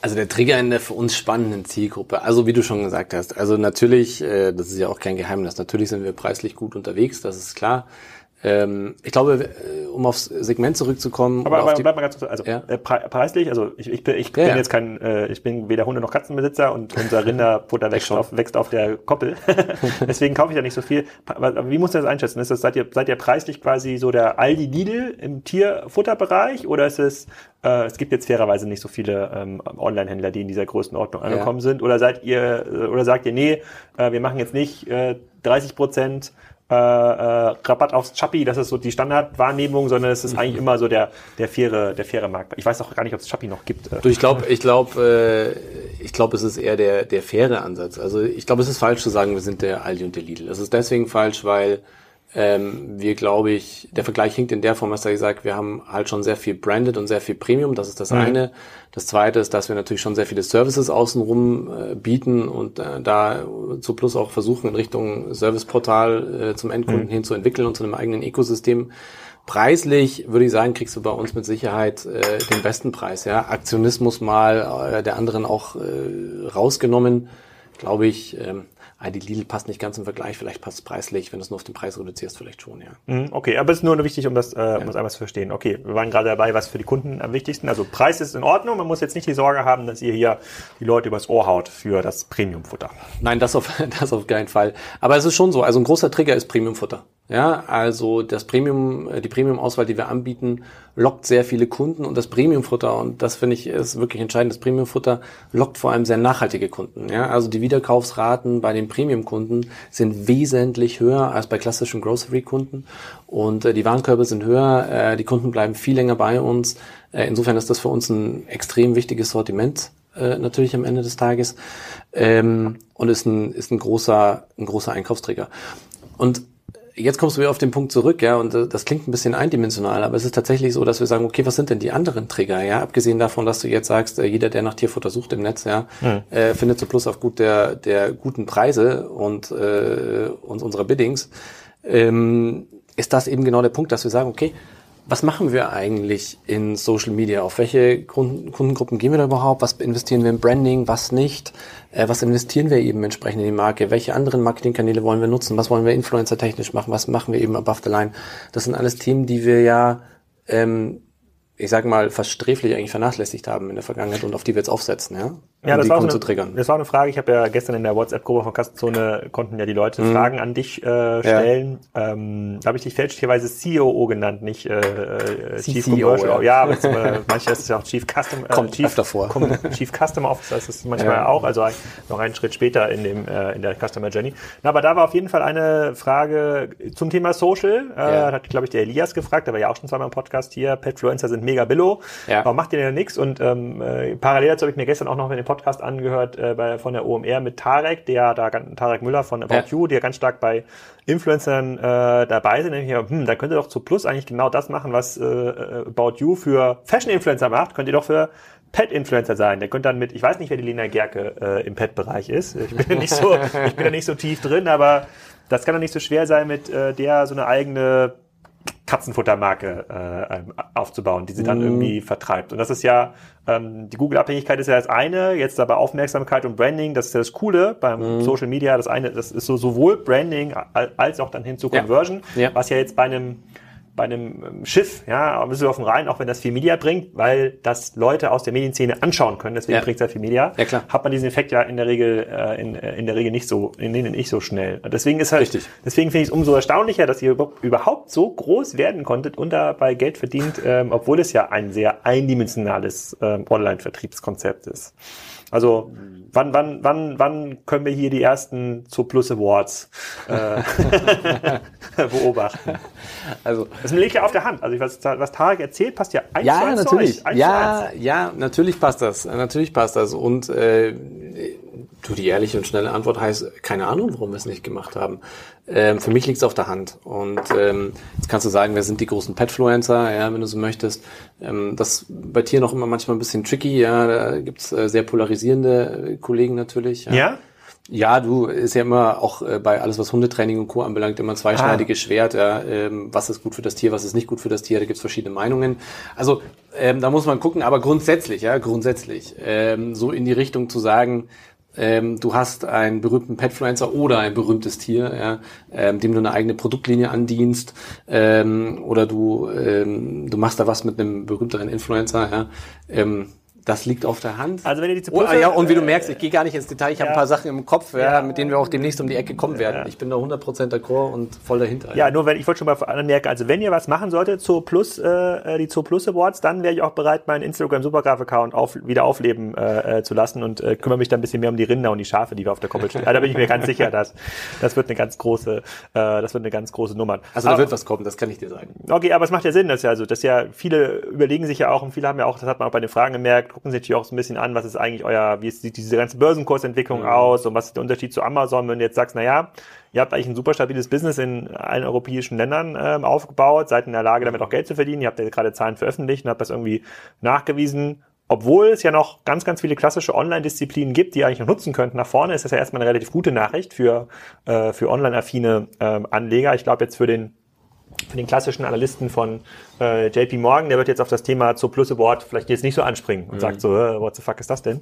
Also der Trigger in der für uns spannenden Zielgruppe. Also wie du schon gesagt hast, also natürlich, äh, das ist ja auch kein Geheimnis, natürlich sind wir preislich gut unterwegs, das ist klar. Ähm, ich glaube, äh, um aufs Segment zurückzukommen. Aber, aber bleib mal ganz kurz, also ja? äh, preislich, also ich, ich bin, ich bin ja, jetzt kein, äh, ich bin weder Hunde noch Katzenbesitzer und unser Rinderfutter wächst auf, wächst auf der Koppel. Deswegen kaufe ich ja nicht so viel. Aber wie muss das einschätzen? Ist das, seid ihr, seid ihr preislich quasi so der Aldi Lidl im Tierfutterbereich oder ist es, äh, es gibt jetzt fairerweise nicht so viele ähm, Online-Händler, die in dieser Größenordnung angekommen sind? Oder seid ihr, oder sagt ihr, nee, äh, wir machen jetzt nicht äh, 30 Prozent äh, äh, Rabatt aufs Chappi, das ist so die Standardwahrnehmung, sondern es ist mhm. eigentlich immer so der, der faire, der faire Markt. Ich weiß auch gar nicht, ob es Chappi noch gibt. Du, ich glaube, ich glaube, äh, ich glaube, es ist eher der, der faire Ansatz. Also ich glaube, es ist falsch zu sagen, wir sind der Aldi und der Lidl. Es ist deswegen falsch, weil Ähm, wir glaube ich, der Vergleich hinkt in der Form, dass er gesagt, wir haben halt schon sehr viel Branded und sehr viel Premium. Das ist das mhm. eine. Das zweite ist, dass wir natürlich schon sehr viele Services außenrum äh, bieten und äh, da zu Plus auch versuchen, in Richtung Serviceportal äh, zum Endkunden mhm. hin zu entwickeln und zu einem eigenen Ökosystem. Preislich würde ich sagen, kriegst du bei uns mit Sicherheit äh, den besten Preis. Ja, Aktionismus mal äh, der anderen auch äh, rausgenommen, glaube ich. Ähm, ah, die Lidl passt nicht ganz im Vergleich, vielleicht passt es preislich, wenn du es nur auf den Preis reduzierst, vielleicht schon, ja. Mhm, okay, aber es ist nur wichtig, um das, äh, um das einmal zu verstehen. Okay, wir waren gerade dabei, was für die Kunden am wichtigsten. Also Preis ist in Ordnung, man muss jetzt nicht die Sorge haben, dass ihr hier die Leute übers Ohr haut für das Premium-Futter. Nein, das auf, das auf keinen Fall. Aber es ist schon so, also ein großer Trigger ist Premium-Futter. Ja, also das Premium, äh, die Premium-Auswahl, die wir anbieten, lockt sehr viele Kunden und das Premium-Futter, und das finde ich ist wirklich entscheidend, das Premium-Futter lockt vor allem sehr nachhaltige Kunden. Ja, also die Wiederkaufsraten bei den Premium-Kunden sind wesentlich höher als bei klassischen Grocery-Kunden und äh, die Warenkörbe sind höher, äh, die Kunden bleiben viel länger bei uns. Äh, insofern ist das für uns ein extrem wichtiges Sortiment äh, natürlich am Ende des Tages ähm, und ist ein, ist ein großer, ein großer Einkaufsträger. Und jetzt kommst du wieder auf den Punkt zurück, ja, und das klingt ein bisschen eindimensional, aber es ist tatsächlich so, dass wir sagen, okay, was sind denn die anderen Trigger, ja, abgesehen davon, dass du jetzt sagst, äh, jeder, der nach Tierfutter sucht im Netz, ja, mhm. äh, findet so Plus aufgrund der, der guten Preise und, äh, und unserer Biddings, ähm, ist das eben genau der Punkt, dass wir sagen, okay, was machen wir eigentlich in Social Media? Auf welche Kundengruppen gehen wir da überhaupt? Was investieren wir in Branding? Was nicht? Äh, was investieren wir eben entsprechend in die Marke? Welche anderen Marketingkanäle wollen wir nutzen? Was wollen wir influencer-technisch machen? Was machen wir eben above the line? Das sind alles Themen, die wir ja ähm, ich sag mal, fast sträflich eigentlich vernachlässigt haben in der Vergangenheit und auf die wir jetzt aufsetzen, ja? Ja, das war, eine, das war eine Frage. Ich habe ja gestern in der WhatsApp-Gruppe von Kassenzone konnten ja die Leute mhm. Fragen an dich äh, stellen. Ja. Ähm, da habe ich dich fälschlicherweise COO genannt, nicht äh, äh Chief Commercial. Ja, ja aber äh, manchmal ist es ja auch Chief Custom. Äh, Kommt Chief, öfter vor. Chief Customer Officer ist es manchmal ja. auch, also noch einen Schritt später in dem äh, in der Customer Journey. Na, aber da war auf jeden Fall eine Frage zum Thema Social. Äh, ja. Hat glaube ich der Elias gefragt, der war ja auch schon zweimal im Podcast hier. Petfluencer sind mega billo. Ja. Warum macht ihr denn nichts? Und ähm, äh, parallel dazu habe ich mir gestern auch noch den Podcast angehört äh, bei, von der OMR mit Tarek, der da Tarek Müller von About ja. You, der ganz stark bei Influencern äh, dabei sind. Nämlich, hm, da könnt ihr doch zu Plus eigentlich genau das machen, was äh, äh About You für Fashion-Influencer macht, könnt ihr doch für Pet-Influencer sein. Der könnte dann mit, ich weiß nicht, wer die Lena Gerke äh, im Pet-Bereich ist. Ich bin ja nicht so, ich bin ja nicht so tief drin, aber das kann doch nicht so schwer sein, mit äh, der so eine eigene Katzenfuttermarke äh, ähm, aufzubauen, die sie dann mm. irgendwie vertreibt. Und das ist ja, ähm, die Google-Abhängigkeit ist ja das eine, jetzt aber Aufmerksamkeit und Branding, das ist ja das Coole beim mm. Social Media, das eine, das ist so sowohl Branding als auch dann hin zu Conversion, ja. Ja. was ja jetzt bei einem bei einem ähm, Schiff, ja, müssen wir auf dem Rhein, auch wenn das viel Media bringt, weil das Leute aus der Medienszene anschauen können, deswegen ja. bringt es ja viel Media, ja, klar. hat man diesen Effekt ja in der Regel äh, in, äh, in der Regel nicht so, in denen nicht so schnell. Deswegen ist halt, Richtig. deswegen finde ich es umso erstaunlicher, dass ihr überhaupt so groß werden konntet und dabei Geld verdient, ähm, obwohl es ja ein sehr eindimensionales ähm, Online-Vertriebskonzept ist. Also wann, wann, wann, wann können wir hier die ersten zu Plus Awards äh, beobachten? Also das liegt ja auf der Hand. Also was, was Tarek erzählt, passt ja eins ja, zu eins natürlich. Eins ja, ja, natürlich passt das. Natürlich passt das. Und äh, du, die ehrliche und schnelle Antwort heißt, keine Ahnung, warum wir es nicht gemacht haben. Ähm, für mich liegt es auf der Hand. Und ähm, jetzt kannst du sagen, wer sind die großen Petfluencer, ja, wenn du so möchtest. Ähm, das bei Tieren noch immer manchmal ein bisschen tricky, ja, da gibt's äh, sehr polarisierende äh, Kollegen natürlich. Ja? ja? Ja, du ist ja immer auch äh, bei alles, was Hundetraining und Co. anbelangt, immer ein zweischneidiges ah. Schwert. Ja, ähm, was ist gut für das Tier, was ist nicht gut für das Tier? Da gibt's verschiedene Meinungen. Also ähm, da muss man gucken, aber grundsätzlich, ja, grundsätzlich, ähm, so in die Richtung zu sagen, ähm, du hast einen berühmten Petfluencer oder ein berühmtes Tier, ja, ähm, dem du eine eigene Produktlinie andienst, ähm, oder du, ähm, du machst da was mit einem berühmteren Influencer, ja, ähm, das liegt auf der Hand. Also wenn ihr die oh, ja, und wie du merkst, ich gehe gar nicht ins Detail. Ich ja. habe ein paar Sachen im Kopf, ja, mit denen wir auch demnächst um die Ecke kommen werden. Ich bin da 100% d'accord und voll dahinter. Ja, nur wenn ich wollte schon mal anmerken, also wenn ihr was machen solltet zur Plus, äh, die zur Plus Awards, dann wäre ich auch bereit, meinen Instagram Supergraph Account auf, wieder aufleben äh, äh, zu lassen und äh, kümmere mich dann ein bisschen mehr um die Rinder und die Schafe, die wir auf der Koppel stehen. Da bin ich mir ganz sicher, dass das wird eine ganz große, äh, das wird eine ganz große Nummer. Also da wird was kommen, das kann ich dir sagen. Okay, aber es macht ja Sinn, dass ja also, dass ja viele überlegen sich ja auch und viele haben ja auch, das hat man auch bei den Fragen gemerkt, gucken sich natürlich auch so ein bisschen an, was ist eigentlich euer, wie sieht diese ganze Börsenkursentwicklung mhm. aus und was ist der Unterschied zu Amazon, wenn du jetzt sagst, na ja, ihr habt eigentlich ein super stabiles Business in allen europäischen Ländern ähm, aufgebaut, seid in der Lage, damit auch Geld zu verdienen, ihr habt ja gerade Zahlen veröffentlicht und habt das irgendwie nachgewiesen. Obwohl es ja noch ganz, ganz viele klassische Online-Disziplinen gibt, die ihr eigentlich noch nutzen könnten nach vorne, ist das ja erstmal eine relativ gute Nachricht für, äh, für online-affine äh, Anleger. Ich glaube jetzt für den den klassischen Analysten von äh, JP Morgan, der wird jetzt auf das Thema zur Plus Award vielleicht jetzt nicht so anspringen und mhm. sagt so, äh, what the fuck ist das denn?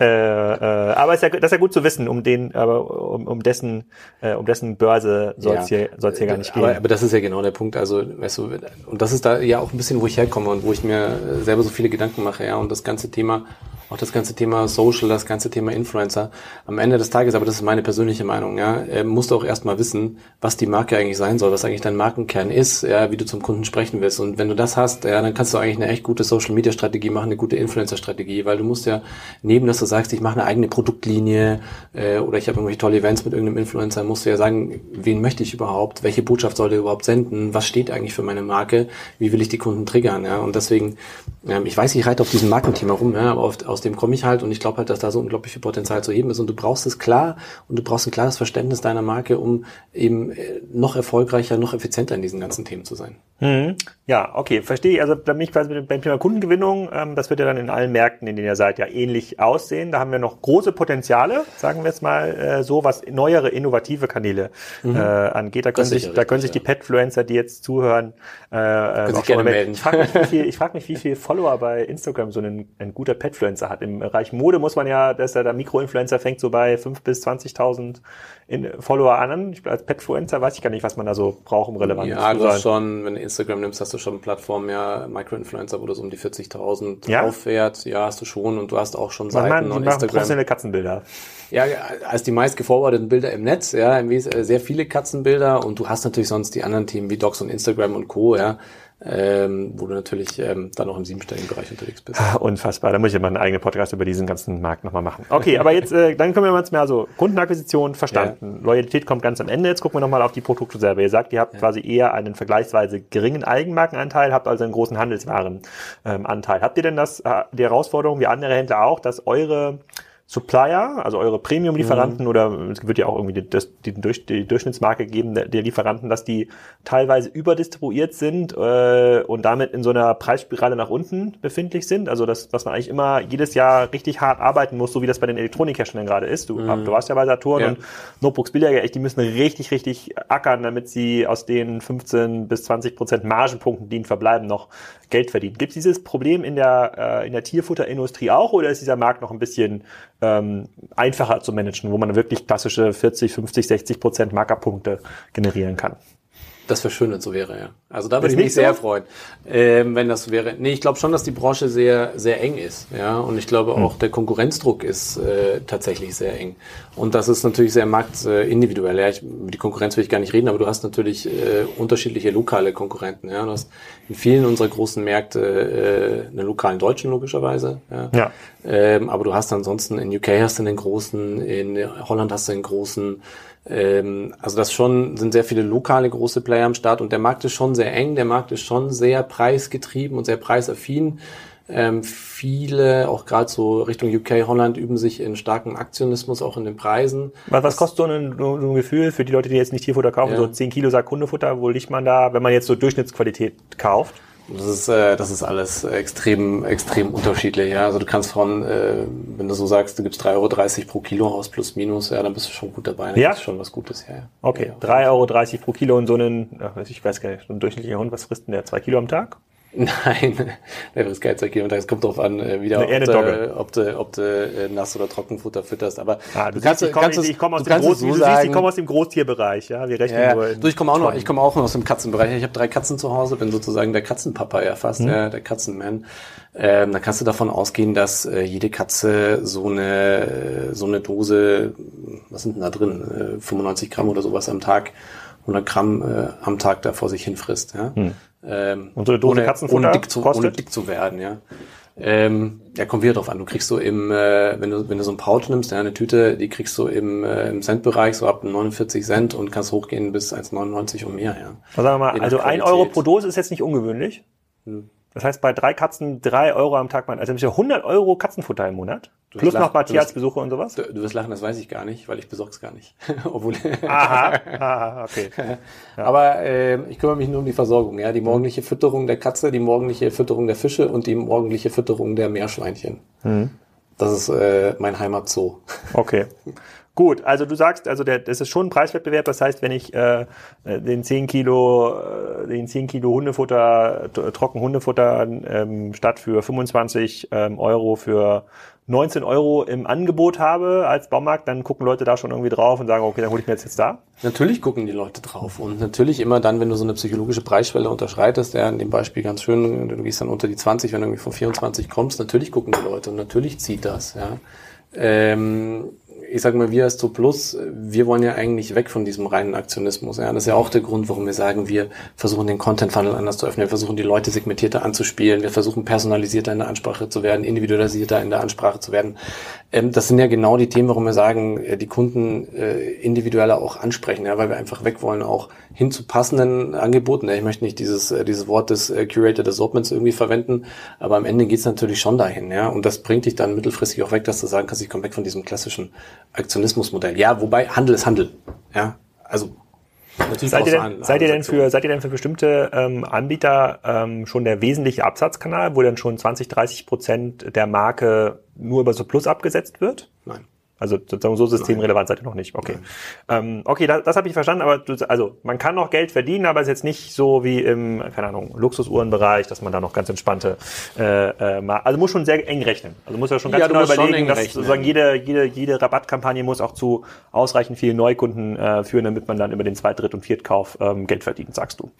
Äh, äh, aber ist ja, das ist ja gut zu wissen, um den, aber um, um dessen, äh, um dessen Börse soll es ja. hier, soll's hier gar nicht gehen. Aber, aber das ist ja genau der Punkt. Also, weißt du, und das ist da ja auch ein bisschen, wo ich herkomme und wo ich mir selber so viele Gedanken mache, ja, und das ganze Thema auch das ganze Thema Social, das ganze Thema Influencer. Am Ende des Tages, aber das ist meine persönliche Meinung, ja, musst du auch erstmal wissen, was die Marke eigentlich sein soll, was eigentlich dein Markenkern ist, ja, wie du zum Kunden sprechen willst. Und wenn du das hast, ja, dann kannst du eigentlich eine echt gute Social Media Strategie machen, eine gute Influencer Strategie, weil du musst ja neben, dass du sagst, ich mache eine eigene Produktlinie äh, oder ich habe irgendwelche tolle Events mit irgendeinem Influencer, musst du ja sagen, wen möchte ich überhaupt, welche Botschaft soll der überhaupt senden, was steht eigentlich für meine Marke, wie will ich die Kunden triggern, ja. Und deswegen, ähm, ich weiß, ich reite auf diesem Markenthema rum, ja, aber auf, aus dem komme ich halt und ich glaube halt, dass da so unglaublich viel Potenzial zu heben ist und du brauchst es klar und du brauchst ein klares Verständnis deiner Marke, um eben äh, noch erfolgreicher, noch effizienter in diesen ganzen Themen zu sein. Mhm. Ja, okay, verstehe ich. Also da bin ich quasi beim Thema Kundengewinnung, ähm, das wird ja dann in allen Märkten, in denen ihr seid, ja ähnlich aussehen. Da haben wir noch große Potenziale, sagen wir jetzt mal äh, so, was neuere, innovative Kanäle mhm. äh, angeht. Da können sich, da können sich die Petfluencer, die jetzt zuhören, äh, äh auch mal melden. Ich frage mich, wie viel, ich frag mich, wie viel Follower bei Instagram so ein, ein guter Petfluencer hat. Im Bereich Mode muss man ja, dass er der Mikroinfluencer fängt so bei fünf bis 20.000 Follower an. Ich, als Petfluencer weiß ich gar nicht, was man da so braucht, um relevant ja, zu sein. Ja, schon, wenn Instagram nimmst, hast du schon Plattformen, ja, Microinfluencer, wo das um die 40.000 ja? auffährt. Ja, hast du schon und du hast auch schon Seiten man, und Instagram. professionelle Katzenbilder. Ja, als die meist geforwardeten Bilder im Netz, ja, sehr viele Katzenbilder und du hast natürlich sonst die anderen Themen wie Docs und Instagram und Co., ja ähm, wo du natürlich ähm, dann auch im siebenstelligen Bereich unterwegs bist. Ah, unfassbar, da muss ich ja mal einen eigenen Podcast über diesen ganzen Markt nochmal machen. Okay, aber jetzt, äh, dann können wir jetzt mehr also Kundenakquisition verstanden. Ja. Loyalität kommt ganz am Ende. Jetzt gucken wir nochmal auf die Produkte selber. Ihr sagt, ihr habt ja. quasi eher einen vergleichsweise geringen Eigenmarkenanteil, habt also einen großen Handelswarenanteil. Ähm, habt ihr denn das, äh, die Herausforderung, wie andere Händler auch, dass eure Supplier, also eure Premium-Lieferanten mhm. oder es wird ja auch irgendwie die, das, die, die Durchschnittsmarke geben der, der, Lieferanten, dass die teilweise überdistribuiert sind äh, und damit in so einer Preisspirale nach unten befindlich sind. Also das, was man eigentlich immer jedes Jahr richtig hart arbeiten muss, so wie das bei den Elektronikherstellern gerade ist. Du, mhm. du warst ja bei Saturn ja. und Notebooks Billiger, echt, die müssen richtig, richtig ackern, damit sie aus den 15 bis 20 Prozent Margenpunkten, die ihnen verbleiben, noch Geld verdienen. Gibt es dieses Problem in der, äh, in der Tierfutterindustrie auch oder ist dieser Markt noch ein bisschen ähm, einfacher zu managen, wo man wirklich klassische 40, 50, 60 Prozent Markerpunkte generieren kann? Das wäre schön, wenn so wäre, ja. Also da würde ich mich sehr so? freuen, ähm, wenn das so wäre. Nee, ich glaube schon, dass die Branche sehr, sehr eng ist, ja. Und ich glaube hm. auch, der Konkurrenzdruck ist äh, tatsächlich sehr eng. Und das ist natürlich sehr marktindividuell. Ja, ich, über die Konkurrenz will ich gar nicht reden, aber du hast natürlich äh, unterschiedliche lokale Konkurrenten. Ja. Du hast in vielen unserer großen Märkte äh, einen lokalen Deutschen logischerweise. Ja. ja. Ähm, aber du hast ansonsten in UK hast du einen großen, in Holland hast du einen großen ähm, also das schon sind sehr viele lokale große Player am Start und der Markt ist schon sehr eng, der Markt ist schon sehr preisgetrieben und sehr preisaffin. Ähm, viele, auch gerade so Richtung UK, Holland, üben sich in starken Aktionismus auch in den Preisen. Was, was kostet so ein, so ein Gefühl für die Leute, die jetzt nicht Tierfutter kaufen, ja. so 10 Kilo Sack Hundefutter, wo liegt man da, wenn man jetzt so Durchschnittsqualität kauft? Das ist, äh, das ist alles extrem, extrem unterschiedlich. Ja? Also du kannst von, äh, wenn du so sagst, du gibst 3,30 Euro pro Kilo aus plus minus, ja, dann bist du schon gut dabei. Dann ja? Das ist schon was Gutes, ja. ja. Okay, ja, 3,30 Euro pro Kilo und so einen, ich weiß gar nicht, so ein durchschnittlicher Hund, was frisst denn der? Zwei Kilo am Tag? Nein, frisst Kilo am Tag. Es kommt darauf an, äh, wieder, ob, du, ob du, ob du äh, Nass- oder Trockenfutter fütterst. Aber ah, du, du kannst, siehst, ich komme ich komm aus, dem Groß, so du siehst, ich komme aus dem Großtierbereich. Ja, wir rechnen ja, nur du, ich komme auch noch, ich komme auch noch aus dem Katzenbereich. Ich habe drei Katzen zu Hause, bin sozusagen der Katzenpapa ja fast, mhm. ja, der Katzenman. Ähm, da kannst du davon ausgehen, dass äh, jede Katze so eine so eine Dose, was sind denn da drin, äh, 95 Gramm oder sowas am Tag, 100 Gramm äh, am Tag da vor sich hinfrisst. Ja. Mhm. Ähm, und so eine Dose ohne, ohne, dick zu, ohne dick zu werden, ja. Ähm, ja, kommt wieder drauf an. Du kriegst so im, äh, wenn du wenn du so ein Pouch nimmst, ja, eine Tüte, die kriegst du im, äh, im Centbereich so ab 49 Cent und kannst hochgehen bis 1,99 und mehr, ja. Also sagen wir mal, also ein Euro pro Dose ist jetzt nicht ungewöhnlich. Hm. Das heißt, bei drei Katzen drei Euro am Tag, also ja 100 Euro Katzenfutter im Monat. Du Plus noch lachen, du wirst- Besuche und sowas. Du, du wirst lachen, das weiß ich gar nicht, weil ich besorg's gar nicht. Obwohl. Aha, aha, okay. Aber äh, ich kümmere mich nur um die Versorgung. Ja, die morgendliche Fütterung der Katze, die morgendliche Fütterung der Fische und die morgendliche Fütterung der Meerschweinchen. Das ist äh, mein Heimatzoo. Okay. Gut, also du sagst, also der, das ist schon ein Preiswettbewerb. Das heißt, wenn ich äh, äh, den 10 Kilo, äh, den 10 Kilo Hundefutter, trocken Hundefutter ähm, statt für 25 ähm, Euro für 19 Euro im Angebot habe als Baumarkt, dann gucken Leute da schon irgendwie drauf und sagen, okay, dann hole ich mir jetzt jetzt da. Natürlich gucken die Leute drauf und natürlich immer dann, wenn du so eine psychologische Preisschwelle unterschreitest, ja, in dem Beispiel ganz schön, du gehst dann unter die 20, wenn du irgendwie von 24 kommst, natürlich gucken die Leute und natürlich zieht das, ja. Ähm, ich sag mal, wir als Zo Plus, wir wollen ja eigentlich weg von diesem reinen Aktionismus. Ja. Das ist ja auch der Grund, warum wir sagen, wir versuchen den Content-Funnel anders zu öffnen, wir versuchen die Leute segmentierter anzuspielen, wir versuchen personalisierter in der Ansprache zu werden, individualisierter in der Ansprache zu werden. Ähm, das sind ja genau die Themen, warum wir sagen, äh, die Kunden äh, individueller auch ansprechen, ja, weil wir einfach weg wollen auch hin zu passenden Angeboten. Ich möchte nicht dieses, äh, dieses Wort des Curated Assortments irgendwie verwenden, aber am Ende geht es natürlich schon dahin, ja. Und das bringt dich dann mittelfristig auch weg, dass du sagen kannst, ich komme weg von diesem klassischen Aktionismusmodell. Ja, wobei Handel ist Handel. Ja, also natürlich Seid ihr denn, Handel- seid ihr denn für, seid ihr denn für bestimmte ähm, Anbieter ähm, schon der wesentliche Absatzkanal, wo dann schon 20, 30 Prozent der Marke nur über so Plus abgesetzt wird? Nein. Also sozusagen so systemrelevant seid ihr noch nicht. Okay. Ähm, okay, das, das habe ich verstanden, aber du, also man kann noch Geld verdienen, aber es ist jetzt nicht so wie im, keine Ahnung, Luxusuhrenbereich, dass man da noch ganz entspannte äh, äh, ma- also muss schon sehr eng rechnen. Also muss ja schon ganz Ja, genau überlegen, dass rechnen. sozusagen jede, jede, jede Rabattkampagne muss auch zu ausreichend vielen Neukunden äh, führen, damit man dann über den Zweit-, Dritt- und Viertkauf ähm, Geld verdient, sagst du.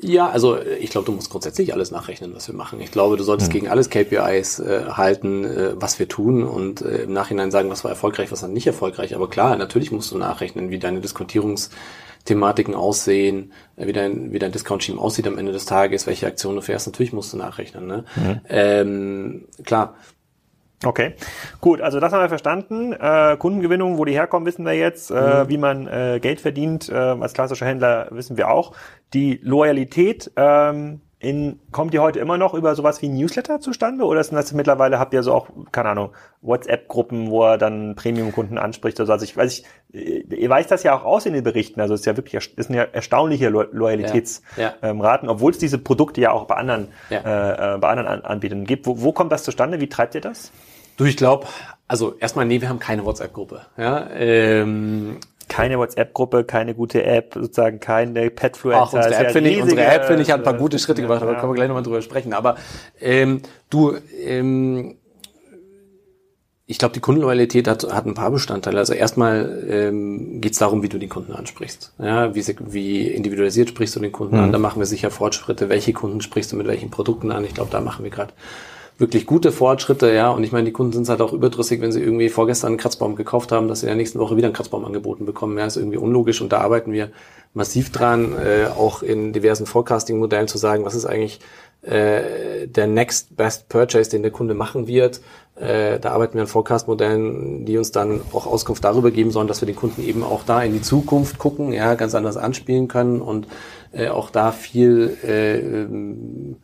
Ja, also ich glaube, du musst grundsätzlich alles nachrechnen, was wir machen. Ich glaube, du solltest gegen alles KPIs äh, halten, äh, was wir tun und äh, im Nachhinein sagen, was war erfolgreich, was war nicht erfolgreich. Aber klar, natürlich musst du nachrechnen, wie deine Diskontierungsthematiken aussehen, äh, wie dein, wie dein Discount-Scheme aussieht am Ende des Tages, welche Aktionen du fährst. Natürlich musst du nachrechnen. Ne? Ähm, klar, Okay, gut, also das haben wir verstanden. Äh, Kundengewinnung, wo die herkommen, wissen wir jetzt. Äh, Wie man äh, Geld verdient, äh, als klassischer Händler wissen wir auch. Die Loyalität, ähm, in, kommt die heute immer noch über sowas wie Newsletter zustande? Oder sind das mittlerweile, habt ihr so auch, keine Ahnung, WhatsApp-Gruppen, wo er dann Premium-Kunden anspricht oder so? Also ich weiß, ich, ihr weist das ja auch aus in den Berichten. Also es ist ja wirklich, es sind ja erstaunliche Lo Loyalitätsraten, Ja, ähm, Raten, obwohl es diese Produkte ja auch bei anderen, Ja. äh, äh, bei anderen An Anbietern gibt. Wo, wo kommt das zustande? Wie treibt ihr das? du, ich glaube, also erstmal, nee, wir haben keine WhatsApp-Gruppe. Ja, ähm, keine WhatsApp-Gruppe, keine gute App, sozusagen keine Petfluencer. Auch unsere App finde ich, unsere App finde ich hat ein paar gute Schritte gemacht, aber ja. können wir gleich nochmal drüber sprechen. Aber ähm, du, ähm, ich glaube, die Kundenloyalität hat, hat ein paar Bestandteile. Also erstmal ähm, geht es darum, wie du die Kunden ansprichst. Ja, wie, wie individualisiert sprichst du den Kunden Mhm. an? Da machen wir sicher Fortschritte. Welche Kunden sprichst du mit welchen Produkten an? Ich glaube, da machen wir gerade wirklich gute Fortschritte, ja. Und ich meine, die Kunden sind halt auch überdrüssig, wenn sie irgendwie vorgestern einen Kratzbaum gekauft haben, dass sie in der nächsten Woche wieder einen Kratzbaum angeboten bekommen. Ja, ist irgendwie unlogisch und da arbeiten wir massiv dran, äh, auch in diversen Forecasting-Modellen zu sagen, was ist eigentlich äh, der Next Best Purchase, den der Kunde machen wird. Äh, da arbeiten wir an Forecast-Modellen, die uns dann auch Auskunft darüber geben sollen, dass wir den Kunden eben auch da in die Zukunft gucken, ja, ganz anders anspielen können und äh, auch da viel äh, ähm,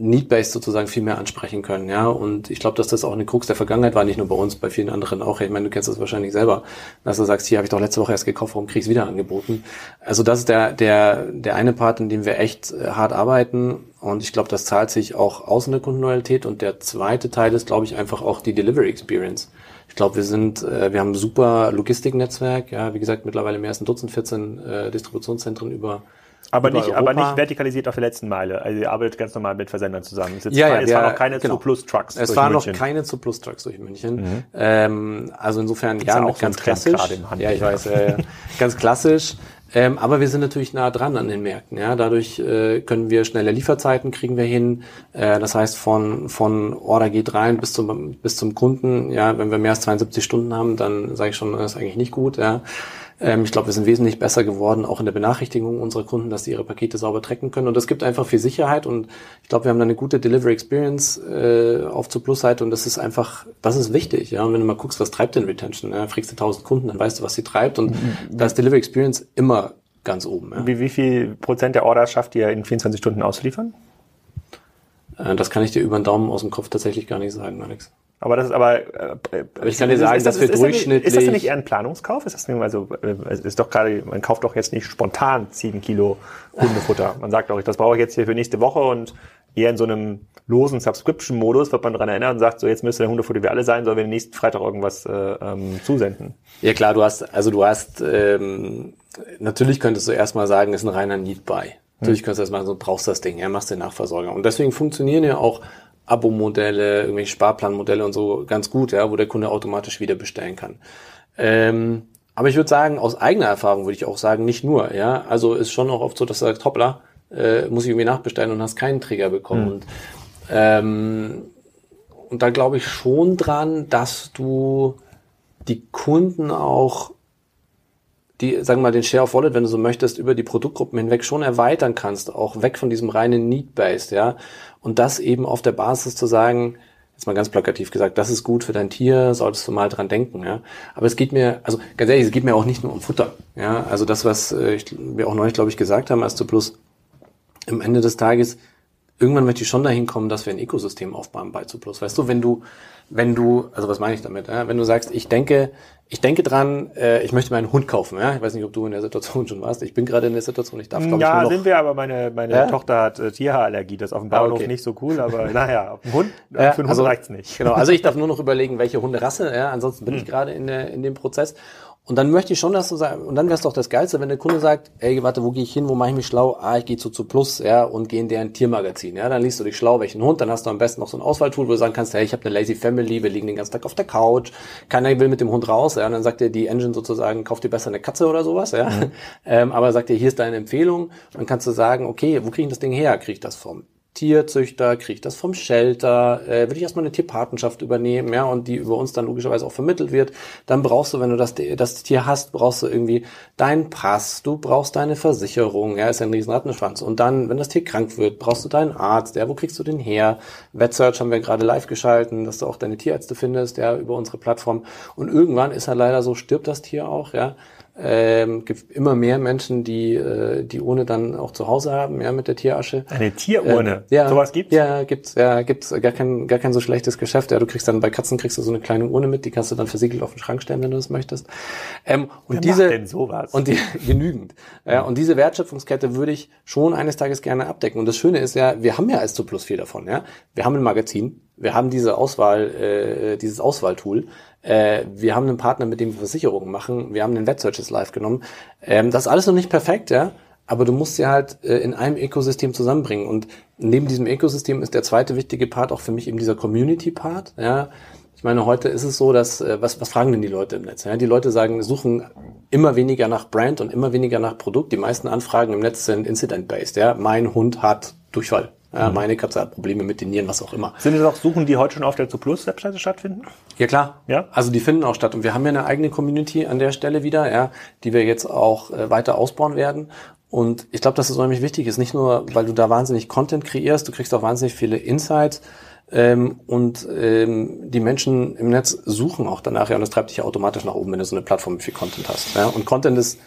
Need-Based sozusagen viel mehr ansprechen können, ja. Und ich glaube, dass das auch eine Krux der Vergangenheit war, nicht nur bei uns, bei vielen anderen auch. Ich meine, du kennst das wahrscheinlich selber, dass du sagst, hier habe ich doch letzte Woche erst gekauft, warum krieg ich wieder angeboten? Also das ist der, der, der eine Part, in dem wir echt äh, hart arbeiten. Und ich glaube, das zahlt sich auch aus in der Kundenloyalität. Und der zweite Teil ist, glaube ich, einfach auch die Delivery Experience. Ich glaube, wir sind, äh, wir haben ein super Logistiknetzwerk, ja, wie gesagt, mittlerweile mehr als ein Dutzend, 14 äh, Distributionszentren über Aber nicht, aber nicht vertikalisiert auf der letzten Meile. Also ihr arbeitet ganz normal mit Versendern zusammen. Es, Ja, ja, es wir- waren noch keine genau. zu Plus Trucks. Es waren noch. Mhm. keine zu Plus Trucks durch München. Ähm, also insofern ja ja, auch so ganz Trend klassisch. Ja, ich weiß, äh, ganz klassisch. Ähm, aber wir sind natürlich nah dran an den Märkten. Ja, dadurch äh, können wir schnelle Lieferzeiten kriegen wir hin. Äh, das heißt von von Order geht rein bis zum bis zum Kunden. Ja, wenn wir mehr als 72 Stunden haben, dann sage ich schon, das ist eigentlich nicht gut. Ja. Ähm, ich glaube, wir sind wesentlich besser geworden, auch in der Benachrichtigung unserer Kunden, dass sie ihre Pakete sauber tracken können. Und das gibt einfach viel Sicherheit. Und ich glaube, wir haben da eine gute Delivery Experience äh, auf zur Plus-Seite. Und das ist einfach, das ist wichtig. Ja, und wenn du mal guckst, was treibt denn Retention? Ja, fragst du 1000 Kunden, dann weißt du, was sie treibt. Und da ist Delivery Experience immer ganz oben. Ja. Wie, wie viel Prozent der Orders schafft ihr in 24 Stunden auszuliefern? Äh, das kann ich dir über den Daumen aus dem Kopf tatsächlich gar nicht sagen, Alex. Aber das ist aber, äh, aber ich kann dir sagen, dass wir durchschnittlich. Ist das denn nicht eher ein Planungskauf? Ist das nicht, also, es ist doch gerade, man kauft doch jetzt nicht spontan sieben Kilo Hundefutter. Man sagt doch, das brauche ich jetzt hier für nächste Woche und eher in so einem losen Subscription-Modus wird man daran erinnern und sagt, so jetzt müsste der Hundefutter wie alle sein, sollen wir den nächsten Freitag irgendwas äh, ähm, zusenden. Ja klar, du hast, also du hast, ähm, natürlich könntest du erstmal sagen, ist ein reiner Need-Buy. Natürlich kannst du erstmal so, brauchst das Ding, ja, machst den Nachversorger. Und deswegen funktionieren ja auch Abo-Modelle, irgendwelche Sparplanmodelle und so ganz gut, ja, wo der Kunde automatisch wieder bestellen kann. Ähm, aber ich würde sagen, aus eigener Erfahrung würde ich auch sagen, nicht nur, ja. Also ist schon auch oft so, dass du sagst, hoppla, äh, muss ich irgendwie nachbestellen und hast keinen Trigger bekommen. Mhm. Und, ähm, und da glaube ich schon dran, dass du die Kunden auch die, sagen wir mal, den Share of Wallet, wenn du so möchtest, über die Produktgruppen hinweg schon erweitern kannst, auch weg von diesem reinen Need-Based, ja. Und das eben auf der Basis zu sagen, jetzt mal ganz plakativ gesagt, das ist gut für dein Tier, solltest du mal dran denken, ja. Aber es geht mir, also ganz ehrlich, es geht mir auch nicht nur um Futter, ja. Also das, was äh, ich, wir auch neulich, glaube ich, gesagt haben, als du plus im Ende des Tages, irgendwann möchte ich schon dahin kommen, dass wir ein Ökosystem aufbauen bei Zuplus. Weißt du, wenn du, wenn du, also was meine ich damit? Ja? Wenn du sagst, ich denke, ich denke dran, äh, ich möchte meinen Hund kaufen. Ja? Ich weiß nicht, ob du in der Situation schon warst. Ich bin gerade in der Situation, ich darf, glaube ja, ich, nur noch... sind wir, aber meine, meine ja? Tochter hat äh, Tierhaarallergie. Das ist auf dem Bauernhof ah, okay. nicht so cool, aber naja, auf dem Hund, ja, für einen Hund also, reicht's nicht. Genau, also ich darf nur noch überlegen, welche Hunderasse, ja? ansonsten bin hm. ich gerade in, der, in dem Prozess. Und dann möchte ich schon, dass du sagst, und dann wäre es doch das Geilste, wenn der Kunde sagt, ey, warte, wo gehe ich hin, wo mache ich mich schlau? Ah, ich gehe zu zu Plus, ja, und gehe in deren Tiermagazin, ja, dann liest du dich schlau, welchen Hund, dann hast du am besten noch so ein Auswahltool, wo du sagen kannst, hey, ich habe eine lazy family, wir liegen den ganzen Tag auf der Couch, keiner will mit dem Hund raus, ja, und dann sagt dir die Engine sozusagen, kauf dir besser eine Katze oder sowas, ja, mhm. ähm, aber sagt dir, hier ist deine Empfehlung, dann kannst du sagen, okay, wo kriege ich das Ding her? Kriege ich das vom Tierzüchter, kriege ich das vom Shelter, äh, will ich erstmal eine Tierpatenschaft übernehmen, ja, und die über uns dann logischerweise auch vermittelt wird, dann brauchst du, wenn du das, das Tier hast, brauchst du irgendwie deinen Pass, du brauchst deine Versicherung, ja, ist ja ein riesen Rattenschwanz. Und dann, wenn das Tier krank wird, brauchst du deinen Arzt, ja, wo kriegst du den her? VetSearch haben wir gerade live geschalten, dass du auch deine Tierärzte findest, ja, über unsere Plattform. Und irgendwann ist er leider so, stirbt das Tier auch, ja, ähm, gibt immer mehr Menschen, die äh, die Urne dann auch zu Hause haben, ja, mit der Tierasche. Eine Tierurne? Äh, ja, sowas gibt's? Ja, gibt's, ja, gibt's gar kein gar kein so schlechtes Geschäft. Ja, du kriegst dann bei Katzen kriegst du so eine kleine Urne mit, die kannst du dann versiegelt auf den Schrank stellen, wenn du das möchtest. Ähm, und Wer diese macht denn sowas? und die genügend. Ja, und diese Wertschöpfungskette würde ich schon eines Tages gerne abdecken. Und das Schöne ist ja, wir haben ja als Plus viel davon. Ja, wir haben ein Magazin, wir haben diese Auswahl, äh, dieses Auswahltool. Äh, wir haben einen Partner, mit dem wir Versicherungen machen. Wir haben den Websearches live genommen. Ähm, das ist alles noch nicht perfekt, ja. Aber du musst sie halt äh, in einem Ökosystem zusammenbringen. Und neben diesem Ökosystem ist der zweite wichtige Part auch für mich eben dieser Community-Part. Ja, ich meine, heute ist es so, dass äh, was, was fragen denn die Leute im Netz? Ja, die Leute sagen, suchen immer weniger nach Brand und immer weniger nach Produkt. Die meisten Anfragen im Netz sind incident-based. Ja, mein Hund hat Durchfall. Ja, mhm. meine Katze hat Probleme mit den Nieren, was auch immer. Sind es auch Suchen, die heute schon auf der Zu-Plus-Webseite stattfinden? Ja, klar. Ja? Also die finden auch statt. Und wir haben ja eine eigene Community an der Stelle wieder, ja, die wir jetzt auch äh, weiter ausbauen werden. Und ich glaube, dass es unheimlich wichtig ist. Nicht nur, weil du da wahnsinnig Content kreierst, du kriegst auch wahnsinnig viele Insights. Ähm, und ähm, die Menschen im Netz suchen auch danach, ja, und das treibt dich ja automatisch nach oben, wenn du so eine Plattform mit viel Content hast. Ja? Und Content ist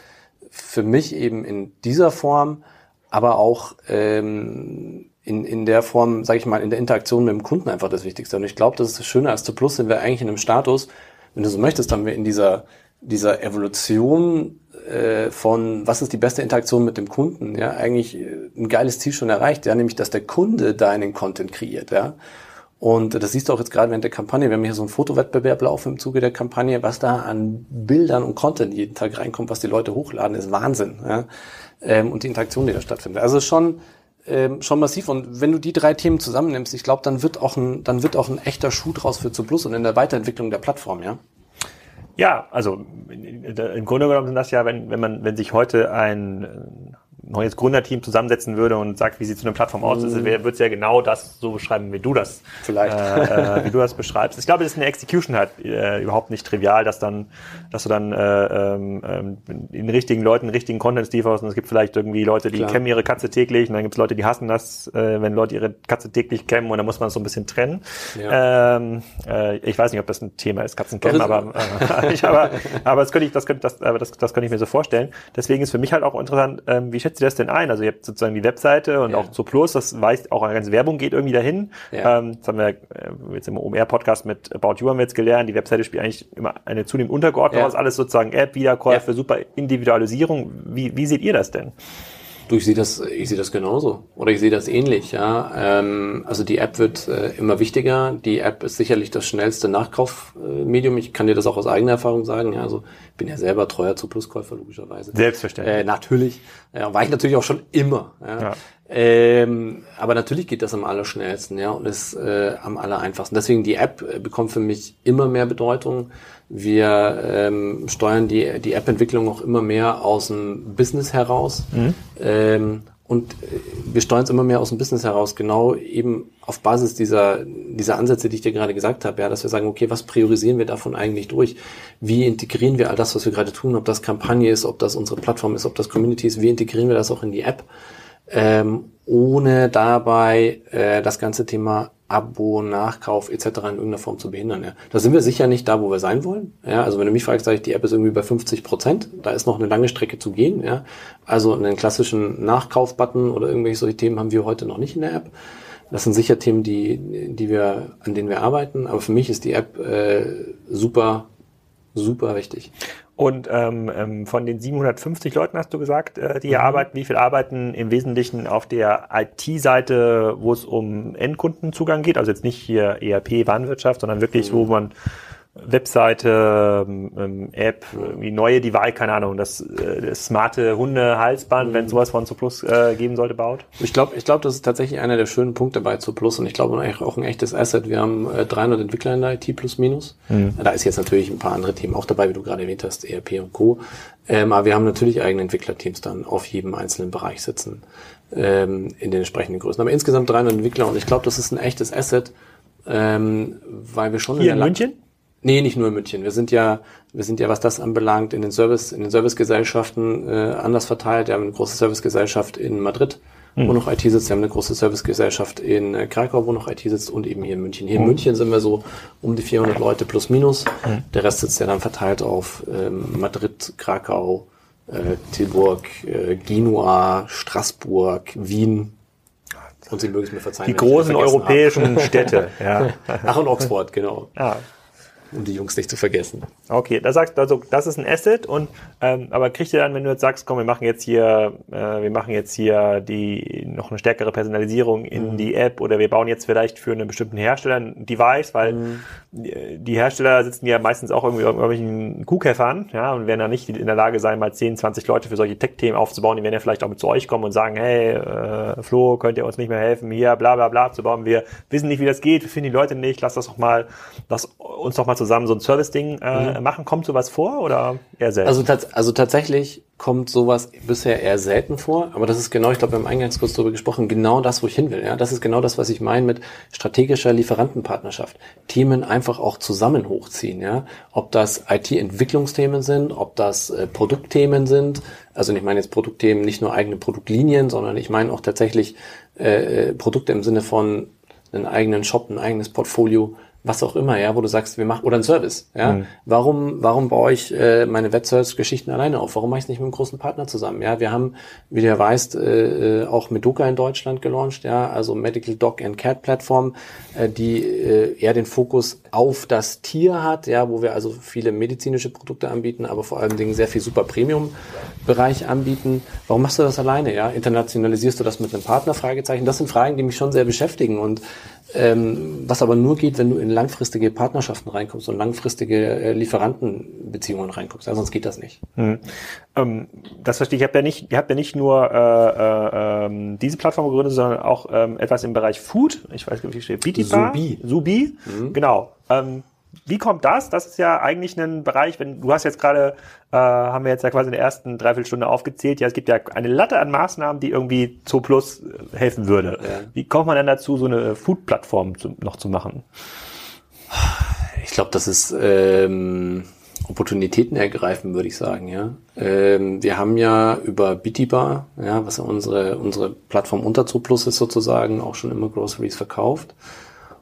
für mich eben in dieser Form, aber auch ähm, in, in der Form, sage ich mal, in der Interaktion mit dem Kunden einfach das Wichtigste. Und ich glaube, das ist das Schöne als zu Plus sind wir eigentlich in einem Status, wenn du so möchtest, haben wir in dieser, dieser Evolution äh, von was ist die beste Interaktion mit dem Kunden, ja, eigentlich äh, ein geiles Ziel schon erreicht, ja, nämlich dass der Kunde deinen Content kreiert, ja. Und das siehst du auch jetzt gerade während der Kampagne. Wir haben hier so einen Fotowettbewerb laufen im Zuge der Kampagne. Was da an Bildern und Content jeden Tag reinkommt, was die Leute hochladen, ist Wahnsinn. Ja? Ähm, und die Interaktion, die da stattfindet. Also schon ähm, schon massiv. Und wenn du die drei Themen zusammennimmst, ich glaube, dann wird auch ein, dann wird auch ein echter Schuh draus für zu Plus und in der Weiterentwicklung der Plattform, ja. Ja, also im Grunde genommen sind das ja, wenn, wenn man, wenn sich heute ein neues Gründerteam zusammensetzen würde und sagt, wie sieht so eine Plattform aus, mhm. würde es ja genau das so beschreiben, wie du das, Vielleicht. Äh, äh, wie du das beschreibst. Ich glaube, das ist eine Execution halt äh, überhaupt nicht trivial, dass dann, dass du dann äh, ähm, ähm den richtigen Leuten richtigen Content lieferst und es gibt vielleicht irgendwie Leute, die Klar. kämmen ihre Katze täglich und dann gibt es Leute, die hassen das, äh, wenn Leute ihre Katze täglich kämmen und dann muss man es so ein bisschen trennen. Ja. Ähm, äh, ich weiß nicht, ob das ein Thema ist, Katzenkämmen, aber, äh, ich, aber aber das könnte ich, das könnte, das, aber das, das könnte ich mir so vorstellen. Deswegen ist für mich halt auch interessant, ähm, wie schätzt ihr das denn ein? Also ihr habt sozusagen die Webseite und ja. auch so Plus, das weiß auch eine ganze Werbung geht irgendwie dahin. Ja. Ähm, das haben wir äh, jetzt im OMR-Podcast mit About You haben wir jetzt gelernt. Die Webseite spielt eigentlich immer eine zunehmend Untergeordnete ja. aus, alles sozusagen App, Wiederkäufe, ja. super Individualisierung. Wie, wie seht ihr das denn? Du, ich sehe das, ich sehe das genauso. Oder ich sehe das ähnlich, ja. Ähm, also die App wird äh, immer wichtiger. Die App ist sicherlich das schnellste Nachkaufmedium. Ich kann dir das auch aus eigener Erfahrung sagen. Ja, also ich bin ja selber treuer zu Pluskäufer, logischerweise. Selbstverständlich. Äh, natürlich. Ja, war ich natürlich auch schon immer. Ja. ja. Ähm, aber natürlich geht das am allerschnellsten, ja, und ist äh, am allereinfachsten. Deswegen die App äh, bekommt für mich immer mehr Bedeutung. Wir ähm, steuern die, die App-Entwicklung auch immer mehr aus dem Business heraus. Mhm. Ähm, und äh, wir steuern es immer mehr aus dem Business heraus, genau eben auf Basis dieser, dieser Ansätze, die ich dir gerade gesagt habe, ja, dass wir sagen, okay, was priorisieren wir davon eigentlich durch? Wie integrieren wir all das, was wir gerade tun, ob das Kampagne ist, ob das unsere Plattform ist, ob das Community ist, wie integrieren wir das auch in die App? Ähm, ohne dabei äh, das ganze Thema Abo, Nachkauf etc. in irgendeiner Form zu behindern. Ja. Da sind wir sicher nicht da, wo wir sein wollen. Ja, also wenn du mich fragst, sage ich, die App ist irgendwie bei 50 Prozent. Da ist noch eine lange Strecke zu gehen. Ja. Also einen klassischen Nachkauf-Button oder irgendwelche solche Themen haben wir heute noch nicht in der App. Das sind sicher Themen, die, die wir, an denen wir arbeiten. Aber für mich ist die App äh, super, super wichtig. Und ähm, ähm von den 750 Leuten hast du gesagt, äh, die hier mhm. arbeiten, wie viel arbeiten im Wesentlichen auf der IT-Seite, wo es um Endkundenzugang geht? Also jetzt nicht hier ERP, Warenwirtschaft, sondern wirklich, mhm. wo man Webseite, ähm, App, wie neue Device, keine Ahnung, das, äh, das smarte Hunde-Halsband, mhm. wenn sowas von Zuplus äh, geben sollte, baut? Ich glaube, ich glaube, das ist tatsächlich einer der schönen Punkte bei Zuplus und ich glaube auch ein echtes Asset. Wir haben äh, 300 Entwickler in der IT plus minus. Mhm. Da ist jetzt natürlich ein paar andere Themen auch dabei, wie du gerade erwähnt hast, ERP und Co. Ähm, aber wir haben natürlich eigene Entwicklerteams dann auf jedem einzelnen Bereich sitzen ähm, in den entsprechenden Größen. Aber insgesamt 300 Entwickler und ich glaube, das ist ein echtes Asset, ähm, weil wir schon Hier in, in München? Nee, nicht nur in München. Wir sind ja, wir sind ja, was das anbelangt, in den Service, in den Servicegesellschaften äh, anders verteilt. Wir haben eine große Servicegesellschaft in Madrid, mhm. wo noch IT sitzt. Wir haben eine große Servicegesellschaft in äh, Krakau, wo noch IT sitzt und eben hier in München. Hier in mhm. München sind wir so um die 400 Leute plus minus. Mhm. Der Rest sitzt ja dann verteilt auf ähm, Madrid, Krakau, äh, Tilburg, äh, Genua, Straßburg, Wien, und Sie mögen es mir verzeihen. Die großen europäischen Städte. Ja. Ach, und Oxford, genau. Ja um die Jungs nicht zu vergessen. Okay, da sagst also, das ist ein Asset und ähm, aber kriegt ihr dann, wenn du jetzt sagst, komm, wir machen jetzt hier, äh, wir machen jetzt hier die noch eine stärkere Personalisierung in mhm. die App oder wir bauen jetzt vielleicht für einen bestimmten Hersteller ein Device, weil mhm. die Hersteller sitzen ja meistens auch irgendwie irgendwelchen Kuhkäfern, ja, und werden dann nicht in der Lage sein, mal 10, 20 Leute für solche Tech-Themen aufzubauen. Die werden ja vielleicht auch mit zu euch kommen und sagen, hey, äh, Flo, könnt ihr uns nicht mehr helfen, hier, bla bla bla zu bauen. Wir wissen nicht, wie das geht, wir finden die Leute nicht, lass das doch mal, lass uns doch mal zusammen so ein Service-Ding äh, mhm. machen. Kommt sowas vor oder eher selten? Also, also tatsächlich kommt sowas bisher eher selten vor, aber das ist genau, ich glaube, wir haben eingangs kurz darüber gesprochen, genau das, wo ich hin will. Ja? Das ist genau das, was ich meine mit strategischer Lieferantenpartnerschaft. Themen einfach auch zusammen hochziehen. Ja? Ob das IT-Entwicklungsthemen sind, ob das äh, Produktthemen sind. Also ich meine jetzt Produktthemen, nicht nur eigene Produktlinien, sondern ich meine auch tatsächlich äh, äh Produkte im Sinne von einen eigenen Shop, ein eigenes Portfolio, was auch immer, ja, wo du sagst, wir machen oder ein Service, ja. Mhm. Warum, warum baue ich äh, meine Web-Service-Geschichten alleine auf? Warum mache ich es nicht mit einem großen Partner zusammen? Ja, wir haben, wie du ja weißt, äh, äh, auch Meduca in Deutschland gelauncht, ja, also Medical Dog and Cat Plattform, äh, die äh, eher den Fokus auf das Tier hat, ja, wo wir also viele medizinische Produkte anbieten, aber vor allen Dingen sehr viel Super Premium Bereich anbieten. Warum machst du das alleine, ja? Internationalisierst du das mit einem Partner? Fragezeichen. Das sind Fragen, die mich schon sehr beschäftigen und ähm, was aber nur geht, wenn du in langfristige Partnerschaften reinkommst und langfristige äh, Lieferantenbeziehungen reinkommst. Ja, sonst geht das nicht. Hm. Ähm, das verstehe ich. Ihr habt ja nicht, ihr habt ja nicht nur äh, äh, ähm, diese Plattform gegründet, sondern auch ähm, etwas im Bereich Food. Ich weiß nicht, wie steht. Bitipa? Subi. Subi. Mhm. Genau. Ähm, wie kommt das? Das ist ja eigentlich ein Bereich, wenn du hast jetzt gerade, äh, haben wir jetzt ja quasi in der ersten Dreiviertelstunde aufgezählt, ja, es gibt ja eine Latte an Maßnahmen, die irgendwie Zo Plus äh, helfen würde. Ja. Wie kommt man denn dazu, so eine Food-Plattform zu, noch zu machen? Ich glaube, das ist ähm, Opportunitäten ergreifen, würde ich sagen, ja. Ähm, wir haben ja über Bitibar, ja, was ja unsere, unsere Plattform unter Zo Plus ist sozusagen, auch schon immer Groceries verkauft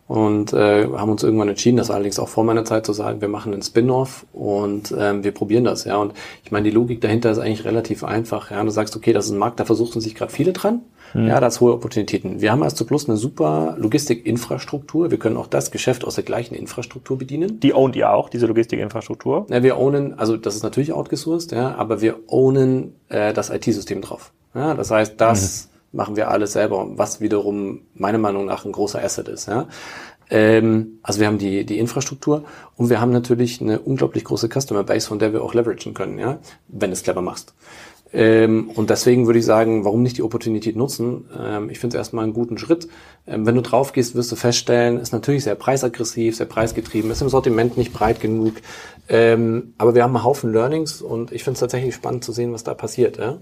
und äh, haben uns irgendwann entschieden, das allerdings auch vor meiner Zeit zu sagen, wir machen einen Spin-off und ähm, wir probieren das, ja. Und ich meine, die Logik dahinter ist eigentlich relativ einfach. Ja, du sagst, okay, das ist ein Markt, da versuchen sich gerade viele dran. Mhm. Ja, da ist hohe Opportunitäten. Wir haben als Plus eine super Logistikinfrastruktur. Wir können auch das Geschäft aus der gleichen Infrastruktur bedienen. Die ownt ihr auch, diese Logistikinfrastruktur? Ja, wir ownen, also das ist natürlich outgesourced, ja, aber wir ownen äh, das IT-System drauf. Ja, das heißt, das mhm machen wir alles selber, was wiederum meiner Meinung nach ein großer Asset ist. Ja? Ähm, also wir haben die, die Infrastruktur und wir haben natürlich eine unglaublich große Customer Base, von der wir auch leveragen können, ja, wenn du es clever machst. Ähm, und deswegen würde ich sagen, warum nicht die Opportunität nutzen? Ähm, ich finde es erstmal einen guten Schritt. Ähm, wenn du drauf gehst, wirst du feststellen, ist natürlich sehr preisaggressiv, sehr preisgetrieben, ist im Sortiment nicht breit genug. Ähm, aber wir haben einen Haufen Learnings und ich finde es tatsächlich spannend zu sehen, was da passiert. Ja?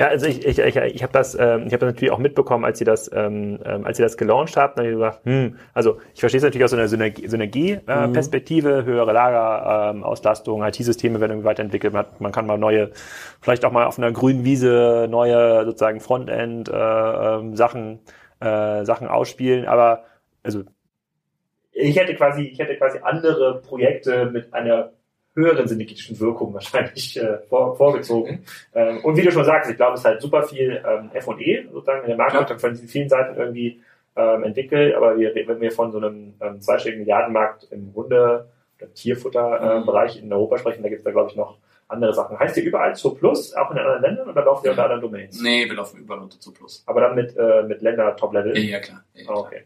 Ja, also ich, ich, ich, ich habe das, ähm, ich habe das natürlich auch mitbekommen, als sie das, ähm, ähm als sie das gelauncht haben. Dann habe ich gesagt, hm, also ich verstehe es natürlich aus so einer Synergie-Perspektive, Synergie, äh, mhm. höhere Lagerauslastung, ähm, IT-Systeme werden irgendwie weiterentwickelt. Man, man kann mal neue, vielleicht auch mal auf einer grünen Wiese neue sozusagen Frontend äh, ähm, Sachen äh, Sachen ausspielen. Aber also ich hätte quasi, ich hätte quasi andere Projekte mit einer höheren synergetischen Wirkung wahrscheinlich äh, vor, vorgezogen. Ähm, und wie du schon sagst, ich glaube, es ist halt super viel ähm, F&E sozusagen in der Marktwirtschaft ja. von diesen vielen Seiten irgendwie ähm, entwickelt, aber wir, wenn wir von so einem ähm, zweistelligen Milliardenmarkt im Hunde- oder Tierfutterbereich äh, mhm. in Europa sprechen, da gibt es da, glaube ich, noch andere Sachen. Heißt ihr überall zu Plus, auch in anderen Ländern, oder laufen ihr unter anderen Domains? Nee, wir laufen überall unter zu Plus. Aber dann mit, äh, mit Länder-Top-Level? Ja, ja, klar. Ja, ja, okay.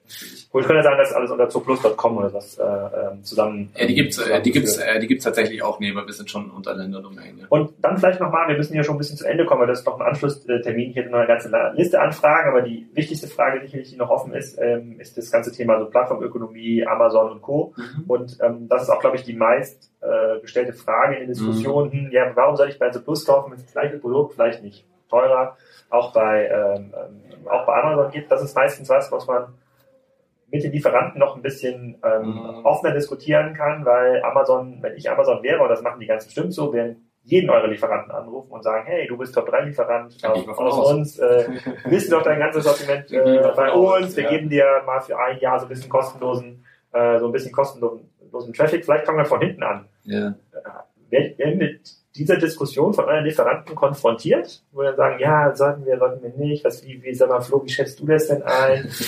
Gut, ich könnte sagen, dass alles unter zuplus.com oder was äh, ähm, zusammen. Ja, die gibt's, äh, die gibt's, äh, die gibt's tatsächlich auch, nee, aber wir sind schon unter Länder-Domain. Ja. Und dann vielleicht nochmal, wir müssen ja schon ein bisschen zu Ende kommen, weil das ist noch ein Anschlusstermin. Hätte noch eine ganze Liste an Fragen, aber die wichtigste Frage, die hier noch offen ist, ähm, ist das ganze Thema so Plattformökonomie, Amazon und Co. Mhm. Und ähm, das ist auch, glaube ich, die meist äh, gestellte Frage in den Diskussionen. Mhm. Ja, warum soll ich bei The Plus kaufen, wenn es das gleiche Produkt vielleicht nicht teurer auch bei ähm, ähm, auch bei Amazon gibt? Das ist meistens was, was man mit den Lieferanten noch ein bisschen ähm, mhm. offener diskutieren kann, weil Amazon, wenn ich Amazon wäre, und das machen die ganz bestimmt so, werden jeden eure Lieferanten anrufen und sagen, hey, du bist Top-3-Lieferant aus, aus uns, äh, wissen doch dein ganzes Sortiment äh, bei uns, wir ja. geben dir mal für ein Jahr so ein bisschen kostenlosen, äh, so ein bisschen kostenlosen Traffic, vielleicht fangen wir von hinten an. Ja. Werden, mit dieser Diskussion von euren Lieferanten konfrontiert, wo dann sagen, ja, sollten wir, sollten wir nicht, was, wie, wie, sag mal, Flo, wie schätzt du das denn ein?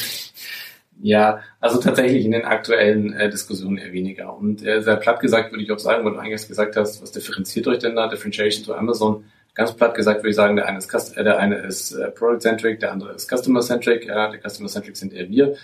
Ja, also tatsächlich in den aktuellen äh, Diskussionen eher weniger. Und äh, sehr platt gesagt würde ich auch sagen, weil du eingangs gesagt hast, was differenziert euch denn da? Differentiation to Amazon. Ganz platt gesagt würde ich sagen, der eine ist, Cust äh, der eine ist äh, Product-Centric, der andere ist Customer-Centric. Ja, der Customer-Centric sind eher wir.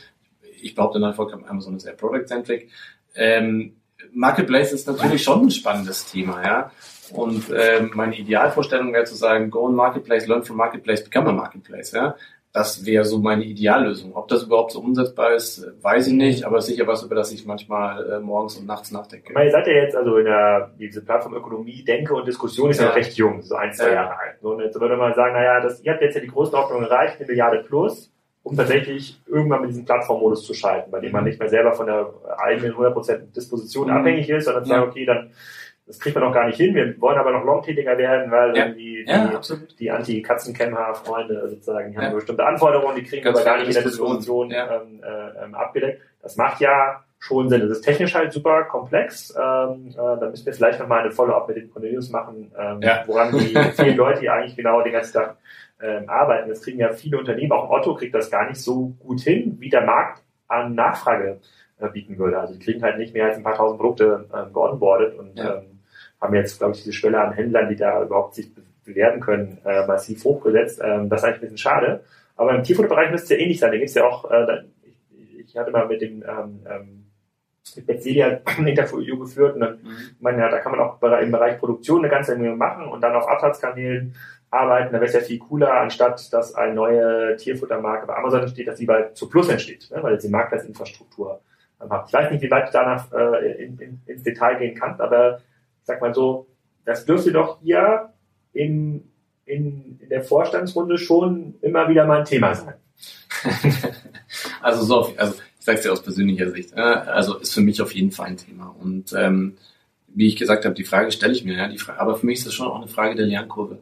Ich behaupte dann vollkommen, Amazon ist eher Product-Centric. Ähm, Marketplace ist natürlich schon ein spannendes Thema, ja. Und ähm, meine Idealvorstellung wäre zu sagen, go on Marketplace, learn from Marketplace, become a Marketplace, ja. Das wäre so meine Ideallösung. Ob das überhaupt so umsetzbar ist, weiß ich nicht, aber sicher was, über das ich manchmal äh, morgens und nachts nachdenke. Ihr seid ja jetzt also in der, diese Plattform Ökonomie, Denke und Diskussion ist ja, ja recht jung, so ein, zwei ja. Jahre alt. So, und jetzt würde man sagen, naja, das, ihr habt jetzt ja die Größenordnung erreicht, eine Milliarde plus um tatsächlich irgendwann mit diesem Plattformmodus zu schalten, bei dem man mhm. nicht mehr selber von der eigenen 100% Disposition mhm. abhängig ist, sondern sagt, okay, dann das kriegt man noch gar nicht hin. Wir wollen aber noch longtätiger werden, weil ja. die, die, ja, die Anti-Katzenkämmer-Freunde sozusagen, die ja. haben bestimmte Anforderungen, die kriegen Ganz aber gar nicht in der Disposition ja. ähm, äh, ähm, abgedeckt. Das macht ja schon Sinn. Das ist technisch halt super komplex. Ähm, äh, da müssen wir vielleicht nochmal eine Follow-up mit den Cornelius machen, ähm, woran die vielen Leute, die eigentlich genau den ganzen Tag ähm, arbeiten. Das kriegen ja viele Unternehmen, auch Otto kriegt das gar nicht so gut hin, wie der Markt an Nachfrage äh, bieten würde. Also die kriegen halt nicht mehr als ein paar tausend Produkte äh, geonboardet und ja. ähm, haben jetzt, glaube ich, diese Schwelle an Händlern, die da überhaupt sich bewerben können, äh, massiv hochgesetzt. Ähm, das ist eigentlich ein bisschen schade. Aber im Tierfutterbereich müsste es ja ähnlich sein. Da gibt es ja auch, äh, ich, ich hatte mal mit dem ähm, ähm, mit Betzelia ein Interview geführt und dann, mhm. meine, ja, da kann man auch im Bereich Produktion eine ganze Menge machen und dann auf Absatzkanälen arbeiten, dann wäre es ja viel cooler, anstatt dass eine neue Tierfuttermarke bei Amazon entsteht, dass sie bei zu Plus entsteht, ne? weil die Marktplatzinfrastruktur habt. Ich weiß nicht, wie weit du danach äh, in, in, ins Detail gehen kannst, aber ich sag mal so, das dürfte doch hier in, in, in der Vorstandsrunde schon immer wieder mal ein Thema sein. also so, also ich sage es dir aus persönlicher Sicht, äh, also ist für mich auf jeden Fall ein Thema und ähm, wie ich gesagt habe, die Frage stelle ich mir, ja, die Frage, aber für mich ist das schon auch eine Frage der Lernkurve.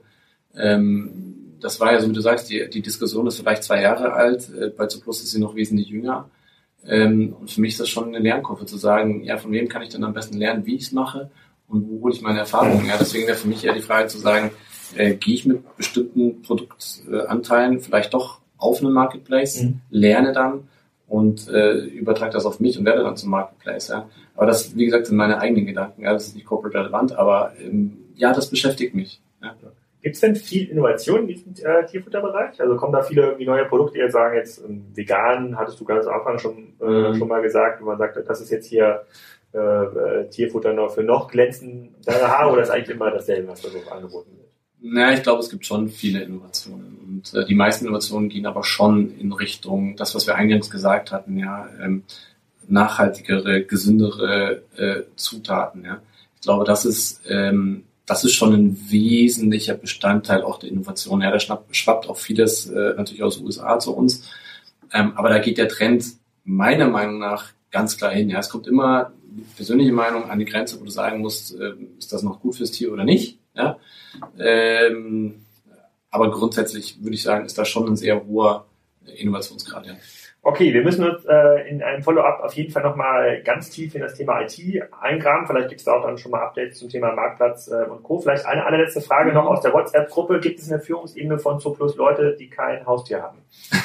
Ähm, das war ja so, wie du sagst, die, die Diskussion ist vielleicht zwei Jahre alt, äh, bei Zuplus ist sie noch wesentlich jünger. Ähm, und für mich ist das schon eine Lernkurve zu sagen, ja, von wem kann ich denn am besten lernen, wie ich es mache und wo hole ich meine Erfahrungen. Ja, deswegen wäre für mich eher die Frage zu sagen, äh, gehe ich mit bestimmten Produktanteilen vielleicht doch auf einen Marketplace, mhm. lerne dann und äh, übertrage das auf mich und werde dann zum Marketplace. Ja. Aber das, wie gesagt, sind meine eigenen Gedanken. Ja, das ist nicht corporate relevant, aber ähm, ja, das beschäftigt mich. Ja. Gibt es denn viel Innovation in diesem äh, Tierfutterbereich? Also kommen da viele irgendwie neue Produkte, die jetzt sagen, jetzt ähm, vegan, hattest du ganz am Anfang schon, äh, mhm. schon mal gesagt, wo man sagt, das ist jetzt hier äh, äh Tierfutter noch für noch glänzende Haare oder ist eigentlich immer dasselbe, was da so angeboten wird? Na, ich glaube, es gibt schon viele Innovationen. Und äh, die meisten Innovationen gehen aber schon in Richtung, das, was wir eingangs gesagt hatten, ja, ähm, nachhaltigere, gesündere äh, Zutaten. Ja. Ich glaube, das ist ähm, das ist schon ein wesentlicher Bestandteil auch der Innovation. Ja, da schwappt, auch vieles äh, natürlich aus den USA zu uns. Ähm, aber da geht der Trend meiner Meinung nach ganz klar hin. Ja, es kommt immer persönliche Meinung an die Grenze, wo du sagen musst, äh, ist das noch gut fürs Tier oder nicht. Ja? Ähm, aber grundsätzlich würde ich sagen, ist da schon ein sehr hoher Innovationsgrad. Ja. Okay, wir müssen uns äh, in einem Follow-up auf jeden Fall nochmal ganz tief in das Thema IT eingraben. Vielleicht gibt es da auch dann schon mal Updates zum Thema Marktplatz äh, und Co. Vielleicht eine allerletzte Frage noch aus der WhatsApp-Gruppe. Gibt es in der Führungsebene von Zooplus Leute, die kein Haustier haben?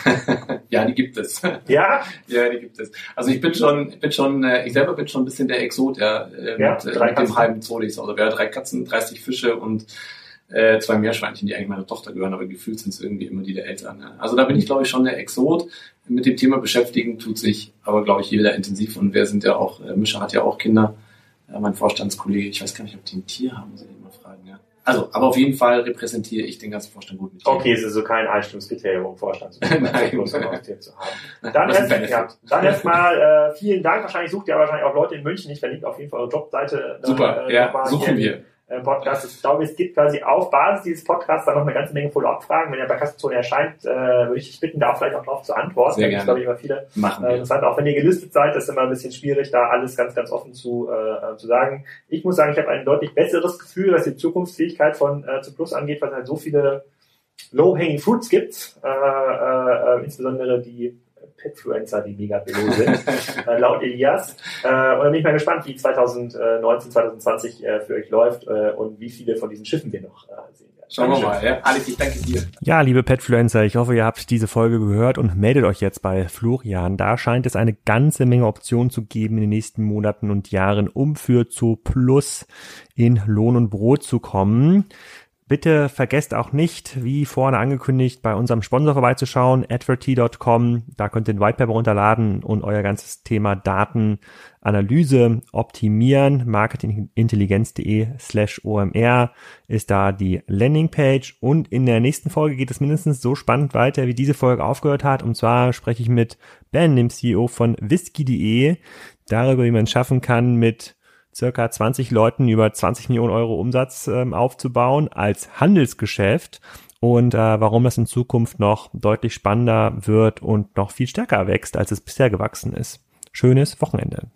ja, die gibt es. Ja? ja, die gibt es. Also ich bin schon, ich bin schon, äh, ich selber bin schon ein bisschen der Exot, ja, äh, ja mit, äh, mit dem halben Zolis. Also wir haben drei Katzen, 30 Fische und äh, zwei Meerschweinchen, die eigentlich meiner Tochter gehören, aber gefühlt sind es irgendwie immer die der Eltern. Ja. Also da bin ich, glaube ich, schon der Exot. Mit dem Thema beschäftigen tut sich aber, glaube ich, jeder intensiv. Und wir sind ja auch, äh, Mischa hat ja auch Kinder. Äh, mein Vorstandskollege, ich weiß gar nicht, ob die ein Tier haben, muss ich immer fragen. Ja. Also, aber auf jeden Fall repräsentiere ich den ganzen Vorstand gut mit. Okay, es ist also kein Einstellungskriterium, um Vorstand zu haben. Dann, erst, ja, dann erstmal äh, vielen Dank. Wahrscheinlich sucht ihr wahrscheinlich auch Leute in München. Ich verlinke auf jeden Fall eure Jobseite. Super, äh, ja, suchen wir. Äh, Podcast. Ich glaube, es gibt quasi auf Basis dieses Podcasts dann noch eine ganze Menge Follow-up-Fragen. Wenn er bei Kassenzone erscheint, äh, würde ich dich bitten, da vielleicht auch drauf zu antworten. Sehr gerne. Das glaube ich immer viele Machen äh, interessant. Auch wenn ihr gelistet seid, ist immer ein bisschen schwierig, da alles ganz, ganz offen zu, äh, zu sagen. Ich muss sagen, ich habe ein deutlich besseres Gefühl, was die Zukunftsfähigkeit von äh, zu Plus angeht, weil es halt so viele Low-Hanging Fruits gibt, äh, äh, insbesondere die Petfluencer, die mega below sind, äh, laut Elias. Äh, und dann bin ich mal gespannt, wie 2019, 2020 äh, für euch läuft äh, und wie viele von diesen Schiffen wir noch äh, sehen werden. Schauen wir mal, ja. Alex, ich danke dir. Ja, liebe Petfluencer, ich hoffe, ihr habt diese Folge gehört und meldet euch jetzt bei Florian. Da scheint es eine ganze Menge Optionen zu geben in den nächsten Monaten und Jahren, um für zu Plus in Lohn und Brot zu kommen. Bitte vergesst auch nicht, wie vorne angekündigt, bei unserem Sponsor vorbeizuschauen, adverty.com. Da könnt ihr den Whitepaper runterladen und euer ganzes Thema Datenanalyse optimieren. Marketingintelligenz.de slash OMR ist da die Landingpage. Und in der nächsten Folge geht es mindestens so spannend weiter, wie diese Folge aufgehört hat. Und zwar spreche ich mit Ben, dem CEO von whisky.de, darüber, wie man es schaffen kann, mit circa 20 Leuten über 20 Millionen Euro Umsatz ähm, aufzubauen als Handelsgeschäft und äh, warum das in Zukunft noch deutlich spannender wird und noch viel stärker wächst, als es bisher gewachsen ist. Schönes Wochenende.